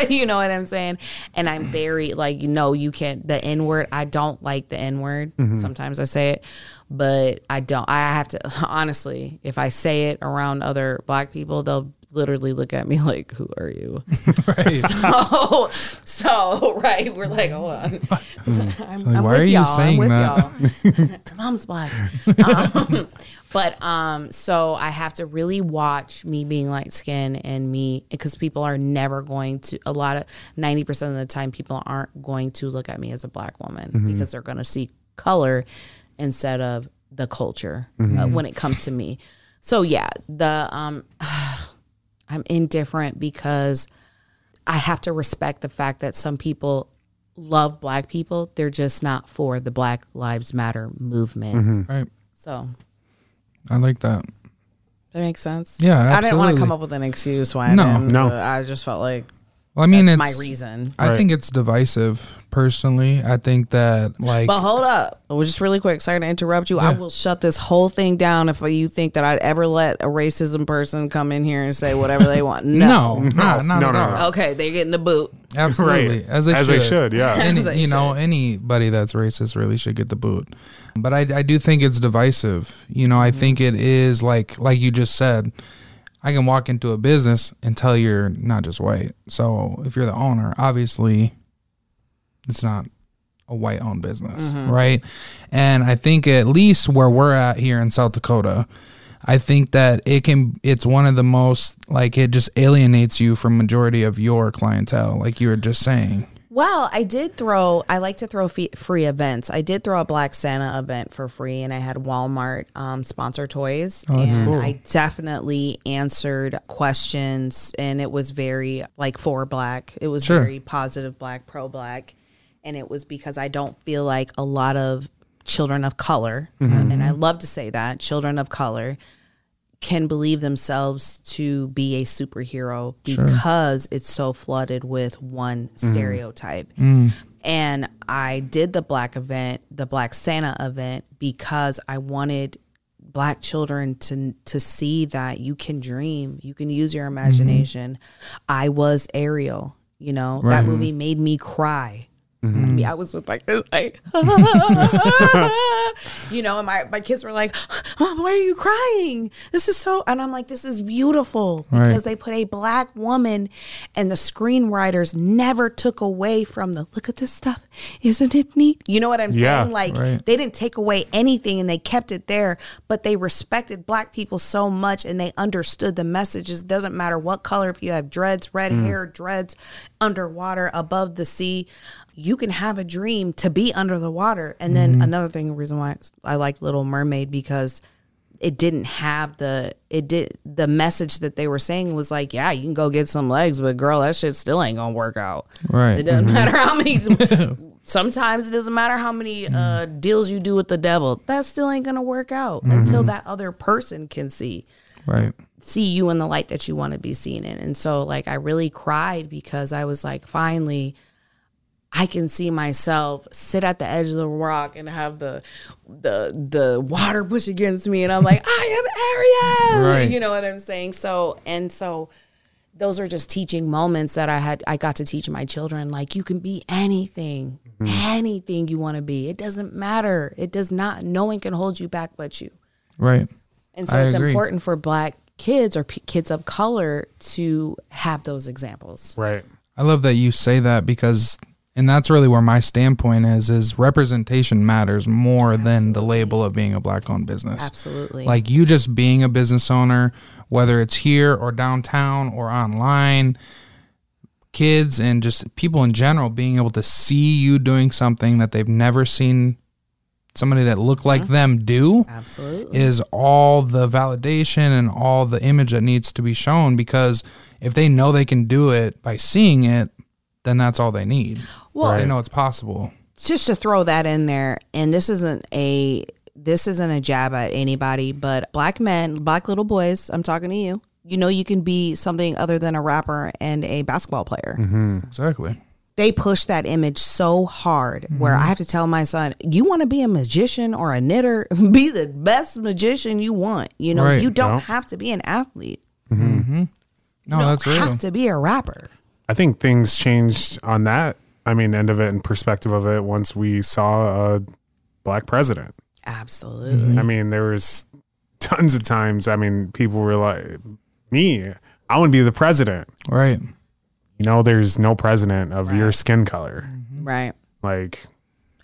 *laughs* you know what I'm saying? And I'm very like, you know, you can't the N word. I don't like the N word. Mm-hmm. Sometimes I say it, but I don't. I have to *laughs* honestly, if I say it around other black people, they'll literally look at me *laughs* like, "Who are you?" *laughs* right. *laughs* So, so right, we're like, hold on. I'm, like, I'm why with are you y'all. saying I'm that? with y'all. Mom's black. Um, but um, so I have to really watch me being light skinned and me because people are never going to. A lot of ninety percent of the time, people aren't going to look at me as a black woman because they're going to see color instead of the culture uh, when it comes to me. So yeah, the um, *sighs* I'm indifferent because I have to respect the fact that some people love black people. They're just not for the Black Lives Matter movement. Mm-hmm. Right. So I like that. that makes sense. Yeah, I didn't want to come up with an excuse why No. I didn't. No. but I just felt like Well, I mean, that's it's my reason. I Right. think it's divisive. Personally, I think that like But hold up. Well, just really quick. Sorry to interrupt you. I will shut this whole thing down if you think that I'd ever let a racism person come in here and say whatever they want. *laughs* No. no, not, not no, at no, no. Okay, they're getting the boot. Absolutely, Right. as they As should. they should, yeah. Any, As they you know, anybody that's racist really should get the boot. But I, I do think it's divisive. You know, I mm-hmm. think it is like like you just said. I can walk into a business and tell you're not just white. So if you're the owner, obviously, it's not a white owned business, mm-hmm. right? And I think at least where we're at here in South Dakota, I think that it can it's one of the most like it just alienates you from majority of your clientele like you were just saying. Well, I did throw. I like to throw fee- free events. I did throw a Black Santa event for free, and I had Walmart um, sponsor toys, Oh, that's and cool. I definitely answered questions, and it was very like for Black. It was Sure. very positive Black, pro Black, and it was because I don't feel like a lot of children of color, Mm-hmm. and I love to say that children of color can believe themselves to be a superhero because it's so flooded with one mm. stereotype. Mm. And I did the black event, the Black Santa event, because I wanted black children to to see that you can dream, you can use your mm-hmm. imagination. I was Ariel, you know. That movie made me cry. Mm-hmm. I mean, I was with my kids like, *laughs* you know, and my, my kids were like, *gasps* Mom, why are you crying? This is so, and I'm like, this is beautiful because Right. they put a black woman and the screenwriters never took away from the, look at this stuff. Isn't it neat? You know what I'm Yeah, saying? Like, right. they didn't take away anything and they kept it there, but they respected black people so much and they understood the messages. Doesn't matter what color, if you have dreads, red mm. hair, dreads, underwater, above the sea, you can have a dream to be under the water. And then mm-hmm. another thing, reason why I like Little Mermaid because it didn't have the it did the message that they were saying was like yeah you can go get some legs but girl that shit still ain't gonna work out. Right. it doesn't mm-hmm. matter how many *laughs* sometimes it doesn't matter how many uh, mm. deals you do with the devil that still ain't gonna work out mm-hmm. until that other person can see. Right. see you in the light that you want to be seen in. And so like i really cried because i was like finally I can see myself sit at the edge of the rock and have the the the water push against me and I'm like, I am Ariel. Right. You know what I'm saying? So and so those are just teaching moments that I had I got to teach my children like you can be anything. Mm-hmm. Anything you want to be. It doesn't matter. It does not no one can hold you back but you. Right. And so I it's agree. important for black kids or p- kids of color to have those examples. Right. I love that you say that because and that's really where my standpoint is is representation matters more than the label of being a black owned business. Absolutely. Like you just being a business owner, whether it's here or downtown or online, kids and just people in general being able to see you doing something that they've never seen somebody that looked like mm-hmm. them do Absolutely. is all the validation and all the image that needs to be shown because if they know they can do it by seeing it, then that's all they need. Well, They know it's possible. just to throw that in there, and this isn't a this isn't a jab at anybody, but black men, black little boys, I'm talking to you. You know, you can be something other than a rapper and a basketball player. Mm-hmm. Exactly. They push that image so hard where I have to tell my son, you want to be a magician or a knitter, *laughs* be the best magician you want. You know, Right. you don't Yeah. have to be an athlete. Mm-hmm. No, You that's don't real. have to be a rapper. I think things changed on that. I mean, end of it and perspective of it once we saw a black president. Absolutely. I mean, there was tons of times. I mean, people were like, "Me, I want to be the president." Right. You know, there's no president of your skin color. Right. Like,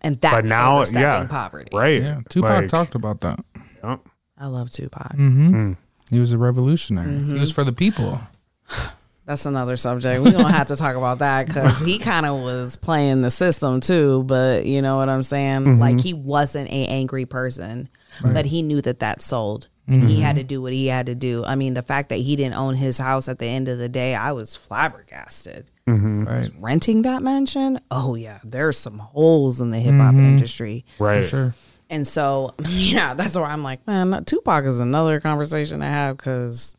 And that's but now, yeah, poverty. right? Yeah. Tupac Like, talked about that. yeah. I love Tupac. Mm-hmm. He was a revolutionary. He Mm-hmm. was for the people. *sighs* *sighs* *sighs* That's another subject. We're gonna have to talk about that because he *laughs* kind of was playing the system too. But you know what I'm saying? Like mm-hmm. he wasn't a angry person, but he knew that that sold, and he had to mm-hmm. do what he had to do. I mean, the fact that he didn't own his house at the end of the day, I was flabbergasted. Mm-hmm. Right. Renting that mansion? Oh yeah, there's some holes in the hip hop industry. Right. For sure. And so, *laughs* yeah, that's why I'm like, man, Tupac is another conversation to have because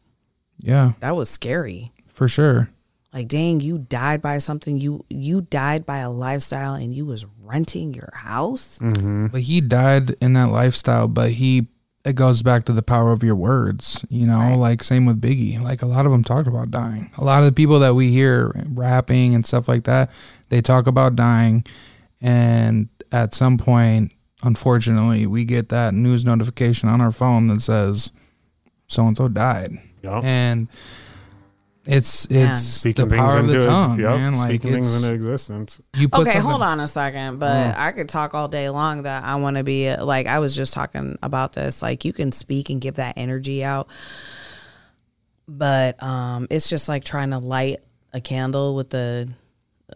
Yeah. that was scary. For sure. Like, dang, you died by something. You you died by a lifestyle, and you was renting your house. Mm-hmm. But he died in that lifestyle, but he it goes back to the power of your words, you know, like same with Biggie. Like a lot of them talked about dying. A lot of the people that we hear rapping and stuff like that, they talk about dying and at some point, unfortunately, we get that news notification on our phone that says so and so died. Yep. And it's it's Speaking the things power of into the tongue, ex- yep. man. Like speaking things into existence. you put Okay, hold on a second, but I could talk all day long that I want to be like I was just talking about this. Like you can speak and give that energy out, but um, it's just like trying to light a candle with the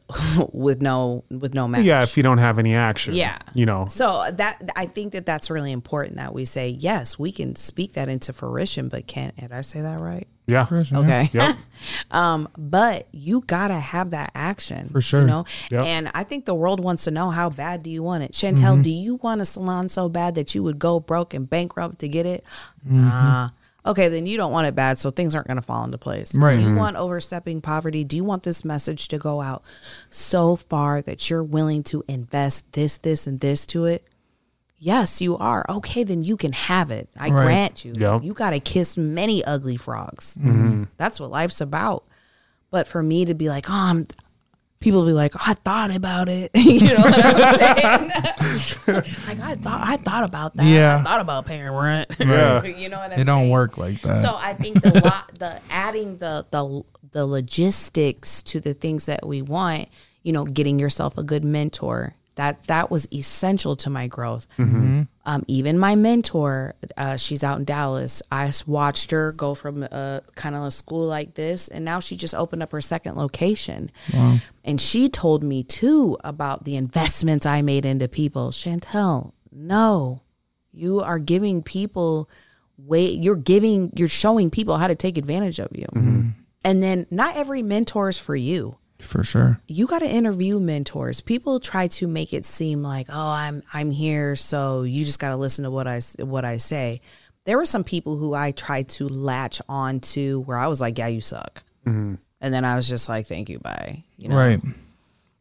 *laughs* with no with no match. Yeah, if you don't have any action. Yeah. You know. So that I think that that's really important that we say yes, we can speak that into fruition, but can't. Did I say that right? Yeah. Okay. yeah. Yep. *laughs* um, but you gotta have that action For sure. You know, Yep. and I think the world wants to know how bad do you want it, Chantelle? Mm-hmm. Do you want a salon so bad that you would go broke and bankrupt to get it? Mm-hmm. Nah. Okay, then you don't want it bad, so things aren't going to fall into place. Right. Do you Mhm. want overstepping poverty? Do you want this message to go out so far that you're willing to invest this, this, and this to it? Yes, you are. Okay, then you can have it. I Right. grant you. Yep. You got to kiss many ugly frogs. Mm-hmm. That's what life's about. But for me to be like, oh, I'm, people be like, I thought about it. *laughs* you know what I'm *laughs* saying? *laughs* like I thought, I thought about that. Yeah. I thought about paying rent. Yeah. you know what I'm It don't work like that. So I think the lot, the adding the the the logistics to the things that we want, you know, getting yourself a good mentor. That that was essential to my growth. Um, even my mentor, uh, she's out in Dallas. I watched her go from a kind of a school like this, and now she just opened up her second location. And she told me too about the investments I made into people. Chantelle, no, you are giving people way you're giving you're showing people how to take advantage of you and then not every mentor is for you For sure. you got to interview mentors people try to make it seem like oh i'm i'm here so you just got to listen to what I what i say there were some people who i tried to latch on to where i was like yeah you suck mm-hmm. and then i was just like thank you bye you know Right.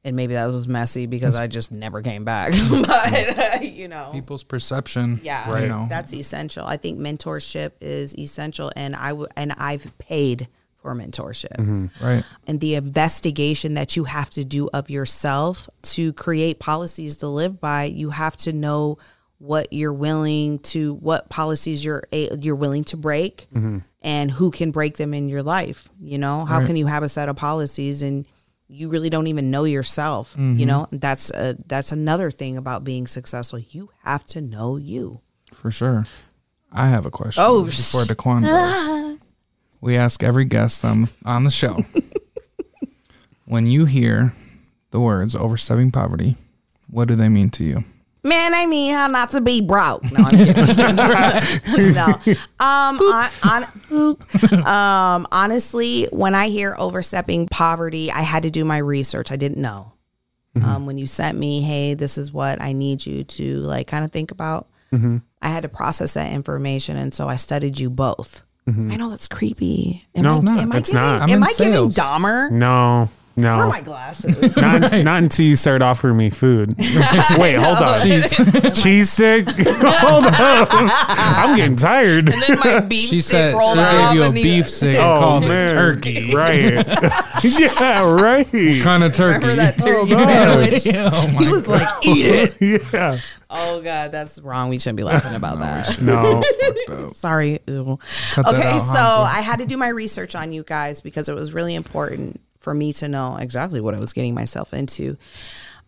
and maybe that was messy because i just never came back *laughs* mm-hmm. but *laughs* you know People's perception. yeah, You know. that's essential. I think mentorship is essential, and I w- and I've paid mentorship mm-hmm. Right. and the investigation that you have to do of yourself to create policies to live by. You have to know what you're willing to, what policies you're a- you're willing to break, mm-hmm. and who can break them in your life. You know, how can you have a set of policies and you really don't even know yourself? You mm-hmm. know, that's a, that's another thing about being successful. You have to know you. For sure. I have a question. Oh, before Daquan goes. *laughs* we ask every guest on on the show. *laughs* when you hear the words overstepping poverty, what do they mean to you? Man, I mean how not to be broke. No, I'm kidding. *laughs* no. Um, on, on, um, honestly, when I hear overstepping poverty, I had to do my research. I didn't know. Um, when you sent me, hey, this is what I need you to like kind of think about. I had to process that information, and so I studied you both. Mm-hmm. I know that's creepy. Am No, I, it's not. Am I It's giving, not. I'm am in I giving. Dahmer? No, Where are no. my glasses? Not, *laughs* not until you start offering me food. *laughs* Wait, hold on. Cheese. *laughs* Cheese stick? hold on. I'm getting tired. then my beef She stick said she rolled gave you a and he- beef stick and Oh called man, it turkey. Right? yeah, right. Kind of turkey. Remember that turkey God. sandwich? oh my He was like, "Eat it." yeah. Oh god, that's wrong. We shouldn't be laughing about that. No. Sorry. Ew. Cut that Okay, out, so Hanzo. I had to do my research on you guys because it was really important for me to know exactly what I was getting myself into.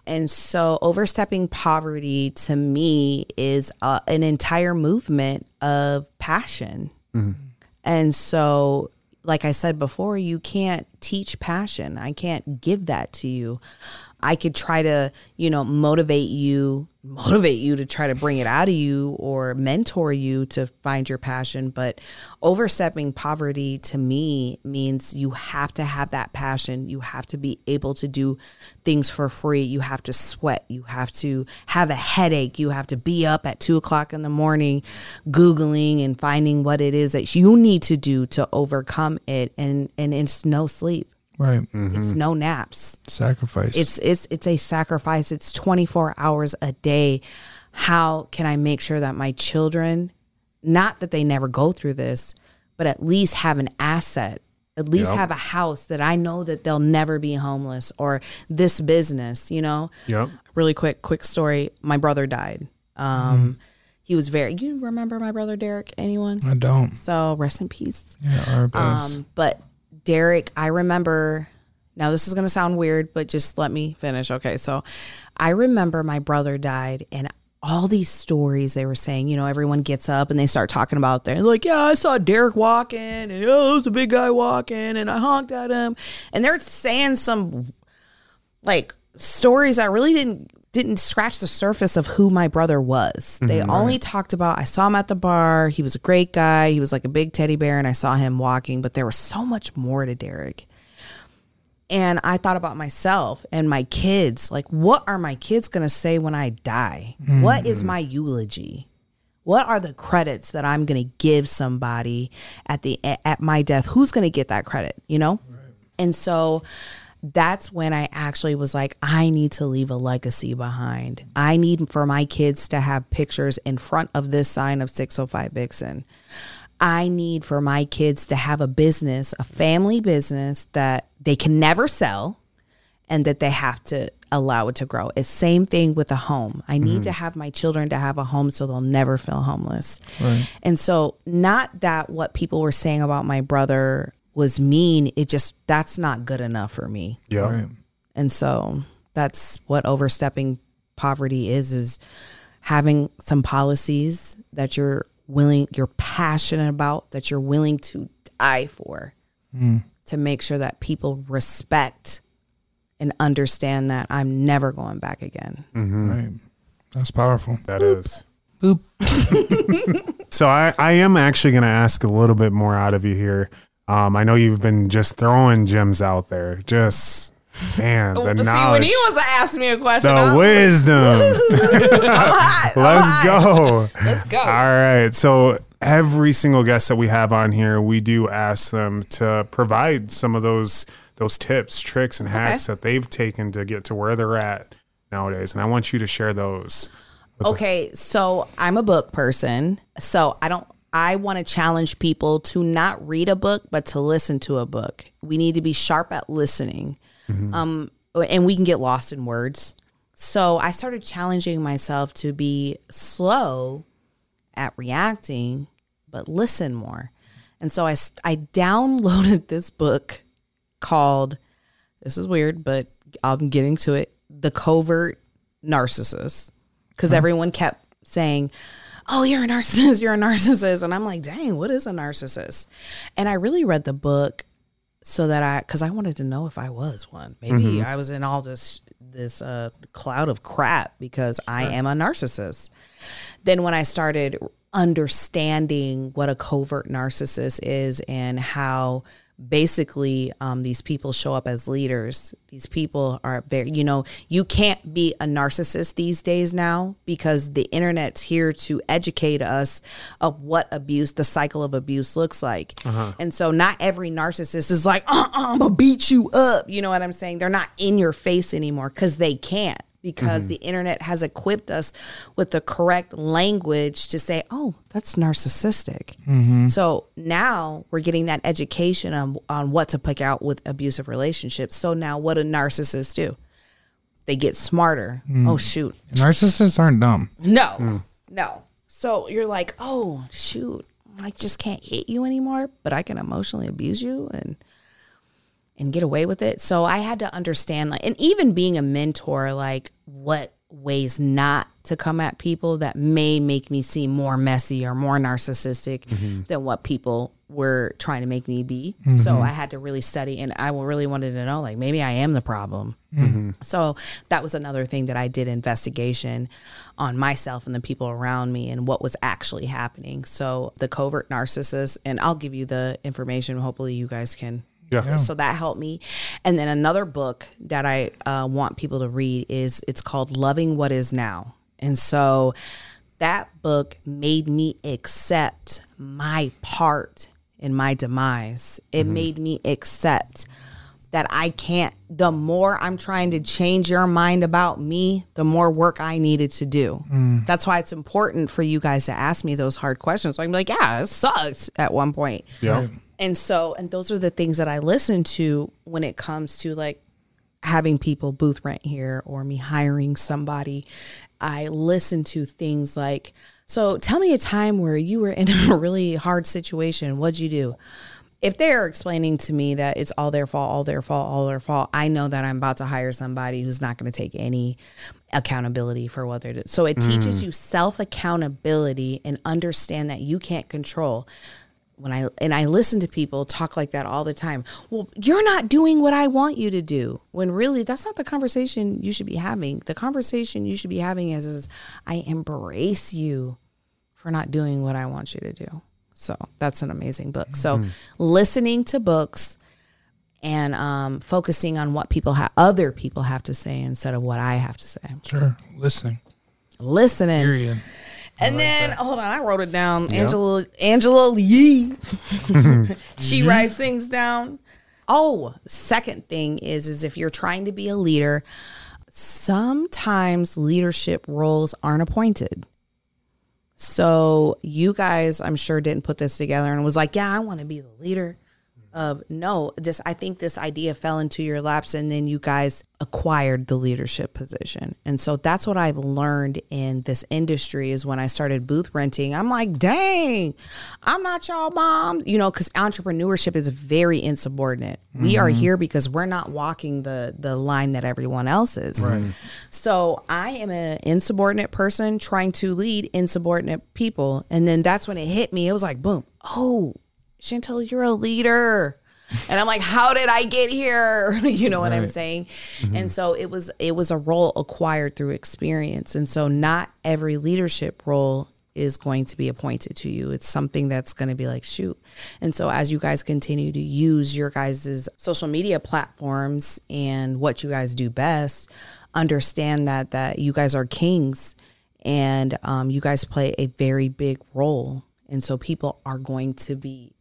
And so, overstepping poverty to me is uh, an entire movement of passion. And so, like I said before, you can't teach passion. I can't give that to you. I could try to, you know, motivate you, motivate you to try to bring it out of you or mentor you to find your passion. But overstepping poverty to me means you have to have that passion. You have to be able to do things for free. You have to sweat. You have to have a headache. You have to be up at two o'clock in the morning, Googling and finding what it is that you need to do to overcome it. And, and it's no sleep. Right. It's no naps. Sacrifice. It's it's it's a sacrifice. It's 24 hours a day. How can I make sure that my children not that they never go through this, but at least have an asset. At least Yep. have a house that I know that they'll never be homeless or this business, you know? Yep. Really quick quick story. My brother died. Um he was very you remember my brother Derek anyone? I don't. So rest in peace. Yeah, our best. Um, but Derek, I remember. Now this is gonna sound weird, but just let me finish. Okay, so I remember my brother died, and all these stories they were saying. You know, everyone gets up and they start talking about their like, yeah, I saw Derek walking, and oh, it was a big guy walking, and I honked at him, and they're saying some like stories I really didn't didn't scratch the surface of who my brother was. Mm-hmm, they only talked about I saw him at the bar. He was a great guy. He was like a big teddy bear and I saw him walking, but there was so much more to Derek. And I thought about myself and my kids. Like what are my kids going to say when I die? What is mm-hmm. my eulogy? What are the credits that I'm going to give somebody at the at my death? Who's going to get that credit, you know? And so that's when I actually was like, I need to leave a legacy behind. I need for my kids to have pictures in front of this sign of 605 Vixen. I need for my kids to have a business, a family business that they can never sell and that they have to allow it to grow. It's same thing with a home. I need mm-hmm. to have my children to have a home so they'll never feel homeless. And so not that what people were saying about my brother was mean, it just that's not good enough for me. Yeah. right. And so that's what overstepping poverty is is having some policies that you're willing you're passionate about that you're willing to die for hmm. to make sure that people respect and understand that I'm never going back again. Mm-hmm. Right. That's powerful. That is. Boop. *laughs* *laughs* So I, I am actually going to ask a little bit more out of you here. Um, I know you've been just throwing gems out there. Just man, *laughs* the See, when he was to ask me a question, the was wisdom. *laughs* hot. I'm Let's hot. go. *laughs* Let's go. All right. So every single guest that we have on here, we do ask them to provide some of those those tips, tricks, and hacks that they've taken to get to where they're at nowadays. And I want you to share those. Okay, so I'm a book person. So I don't I want to challenge people to not read a book but to listen to a book. We need to be sharp at listening. Um and we can get lost in words. So I started challenging myself to be slow at reacting but listen more. And so I, I downloaded this book called this is weird, but I'm getting to it. The covert narcissist. Because everyone kept saying, Oh, you're a narcissist, you're a narcissist. And I'm like, dang, what is a narcissist? And I really read the book so that I because I wanted to know if I was one. Maybe I was in all this this uh, cloud of crap because I am a narcissist. Then when I started understanding what a covert narcissist is and how basically um, these people show up as leaders. These people are very you know you can't be a narcissist these days now because the internet's here to educate us of what abuse the cycle of abuse looks like. And so not every narcissist is like uh-uh, i'm gonna beat you up. You know what i'm saying? They're not in your face anymore because they can't because mm-hmm. the internet has equipped us with the correct language to say, oh, that's narcissistic. Mm-hmm. So now we're getting that education on, on what to pick out with abusive relationships. So now what do narcissists do? They get smarter. Mm. Oh, shoot. Narcissists aren't dumb. No, mm. no. So you're like, oh, shoot, I just can't hit you anymore, but I can emotionally abuse you and and get away with it. So I had to understand like and even being a mentor like what ways not to come at people that may make me seem more messy or more narcissistic mm-hmm. than what people were trying to make me be. So mm-hmm. I had to really study and I really wanted to know like maybe I am the problem. Mm-hmm. So that was another thing that I did investigation on myself and the people around me and what was actually happening. So the covert narcissist and I'll give you the information hopefully you guys can Yeah. so that helped me. And then another book that I uh, want people to read is it's called Loving What Is Now. And so that book made me accept my part in my demise. It made me accept that I can't, the more I'm trying to change your mind about me, the more work I needed to do. That's why it's important for you guys to ask me those hard questions. So I can be like, yeah, it sucks at one point. Yeah. And so, and those are the things that I listen to when it comes to like having people booth rent here or me hiring somebody. I listen to things like, so tell me a time where you were in *laughs* a really hard situation. What'd you do? If they're explaining to me that it's all their fault, all their fault, all their fault, I know that I'm about to hire somebody who's not going to take any accountability for what they're doing. So it teaches mm. you self accountability and understand that you can't control when I and I listen to people talk like that all the time. Well, you're not doing what I want you to do. When really that's not the conversation you should be having. The conversation you should be having is, is I embrace you for not doing what I want you to do. So that's an amazing book. So listening to books and um, focusing on what people have other people have to say instead of what I have to say. Sure. Listening. Listening. Period. And then hold on, I wrote it down. Angela Angela Yee. *laughs* she writes things down. Oh, second thing is is if you're trying to be a leader, sometimes leadership roles aren't appointed. So you guys, I'm sure, didn't put this together and was like, "Yeah, I want to be the leader." Of no, this I think this idea fell into your laps, and then you guys acquired the leadership position. And so that's what I've learned in this industry is when I started booth renting. I'm like, dang, I'm not y'all mom, you know, because entrepreneurship is very insubordinate. We are mm-hmm. here because we're not walking the the line that everyone else is. Right. Mm-hmm. So I am an insubordinate person trying to lead insubordinate people. And then that's when it hit me. It was like, boom, oh, Chantelle, you're a leader. And I'm like, how did I get here? *laughs* you know what I'm Right. saying? And so it was it was a role acquired through experience. And so not every leadership role is going to be appointed to you. It's something that's going to be like, shoot. And so as you guys continue to use your guys' social media platforms and what you guys do best, understand that that you guys are kings and um, you guys play a very big role. And so people are going to be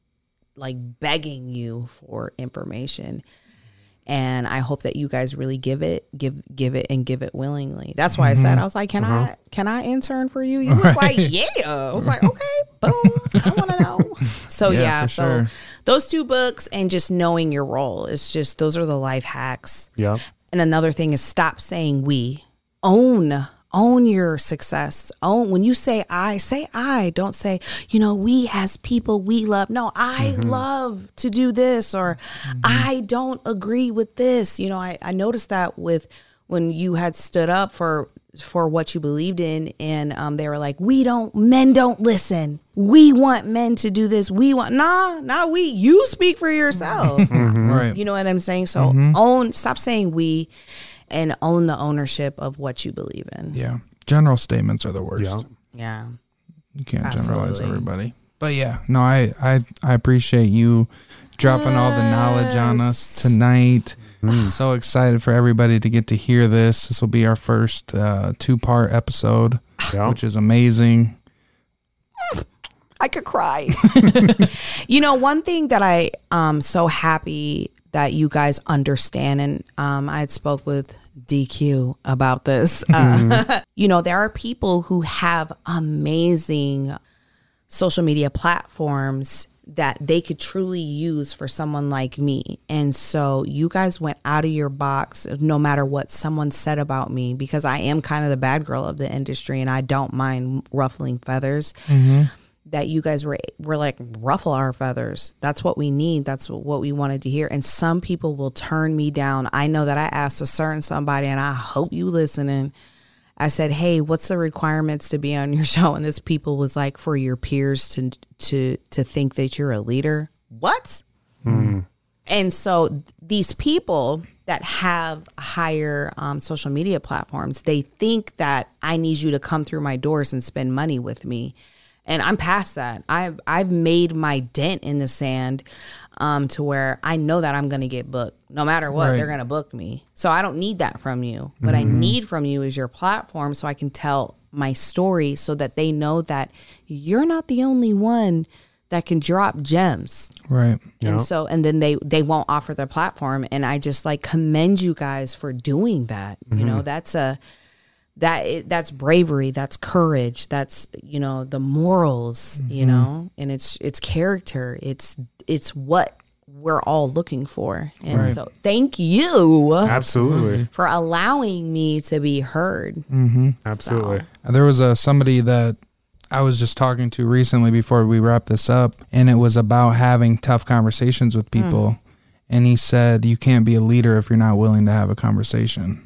like begging you for information. And i hope that you guys really give it give give it and give it willingly. That's why i said mm-hmm. i was like can mm-hmm. i can i intern for you? You was like yeah. I was like okay boom. I want to know. *laughs* So Yeah, yeah, so sure. those two books and just knowing your role it's just those are the life hacks. Yeah. and another thing is stop saying we. Own own your success. Own when you say I, say I. Don't say, you know, we as people we love. No, I mm-hmm. love to do this or mm-hmm. I don't agree with this. You know, I, I noticed that with when you had stood up for for what you believed in and um, they were like we don't men don't listen we want men to do this we want nah nah we you speak for yourself *laughs* mm-hmm. Right. you know what I'm saying? So own, stop saying we, and own the ownership of what you believe in. yeah. General statements are the worst. Yeah. Yeah. You can't generalize everybody. But yeah, no, I I, I appreciate you dropping all the knowledge on us tonight. So excited for everybody to get to hear this. This will be our first uh, two part episode, Yeah. which is amazing. I could cry. *laughs* *laughs* you know, one thing that I um so happy that you guys understand, and um, I had spoke with DQ about this. Uh, *laughs* you know, there are people who have amazing social media platforms that they could truly use for someone like me. And so you guys went out of your box no matter what someone said about me because I am kind of the bad girl of the industry and I don't mind ruffling feathers. That you guys were were like ruffle our feathers. That's what we need. That's what we wanted to hear. And some people will turn me down. I know that I asked a certain somebody, and I hope you listening. I said, "Hey, what's the requirements to be on your *laughs* show?" And this people was like, "For your peers to to to think that you're a leader." What? And so th- these people that have higher um, social media platforms, they think that I need you to come through my doors and spend money with me. And I'm past that. I've I've made my dent in the sand um, to where I know that I'm going to get booked. No matter what, Right. they're going to book me. So I don't need that from you. What I need from you is your platform so I can tell my story so that they know that you're not the only one that can drop gems Right. and so and then they they won't offer their platform and i just like commend you guys for doing that you know that's a that that's bravery that's courage that's you know the morals you mm-hmm. know and it's it's character it's it's what we're all looking for and Right. so thank you Absolutely. Mm-hmm. for allowing me to be heard mm-hmm. Absolutely. There was a somebody that I was just talking to recently before we wrap this up, and it was about having tough conversations with hmm. people. And he said, "You can't be a leader if you're not willing to have a conversation."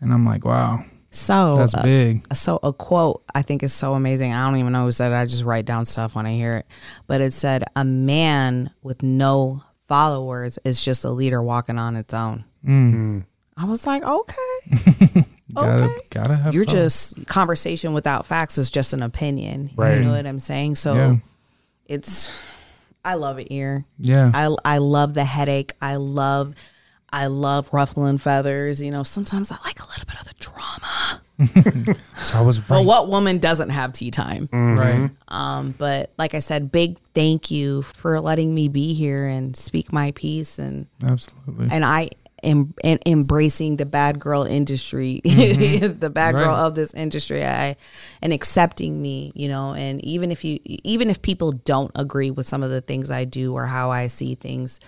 And I'm like, "Wow, so that's uh, big." so a quote I think is so amazing. I don't even know who said it. I just write down stuff when I hear it. But it said, "A man with no followers is just a leader walking on its own." I was like, okay, *laughs* Gotta okay. gotta have. You're fun. just conversation without facts is just an opinion. Right. You know what I'm saying? So Yeah. it's I love it here. yeah. I I love the headache. I love I love ruffling feathers. You know, sometimes I like a little bit of the drama. So I was *laughs* But right. what woman doesn't have tea time? Right. Um, but like I said, big thank you for letting me be here and speak my piece and Absolutely. and I am and embracing the bad girl industry, *laughs* the bad girl of this industry. I and accepting me, you know, and even if you even if people don't agree with some of the things I do or how I see things,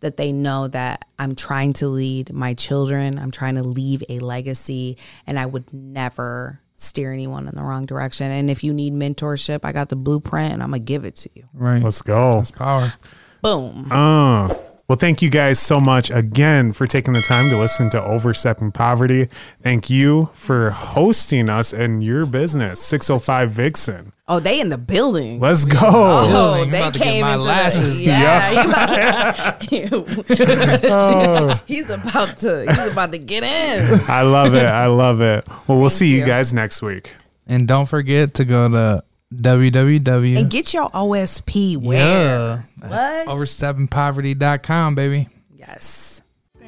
that they know that I'm trying to lead my children, I'm trying to leave a legacy, and I would never steer anyone in the wrong direction. And if you need mentorship, I got the blueprint and I'm gonna give it to you. Right. Let's go. That's power. Boom. Uh, well, thank you guys so much again for taking the time to listen to Overstepping Poverty. Thank you for hosting us and your business, 605 Vixen. Oh, they in the building. Let's go. Oh, Building. They about to get came my into lashes the, yeah. you- *laughs* *laughs* oh. he's about to he's about to get in. I love it. I love it. Well, we'll see you you. guys next week. And don't forget to go to www. And get your OSP where? yeah. What? Oversteppingpoverty.com, baby. Yes.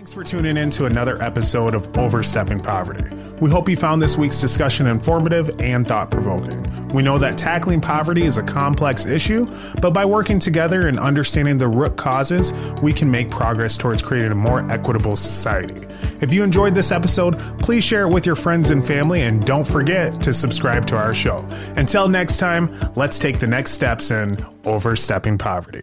Thanks for tuning in to another episode of Overstepping Poverty. We hope you found this week's discussion informative and thought provoking. We know that tackling poverty is a complex issue, but by working together and understanding the root causes, we can make progress towards creating a more equitable society. If you enjoyed this episode, please share it with your friends and family, and don't forget to subscribe to our show. Until next time, let's take the next steps in Overstepping Poverty.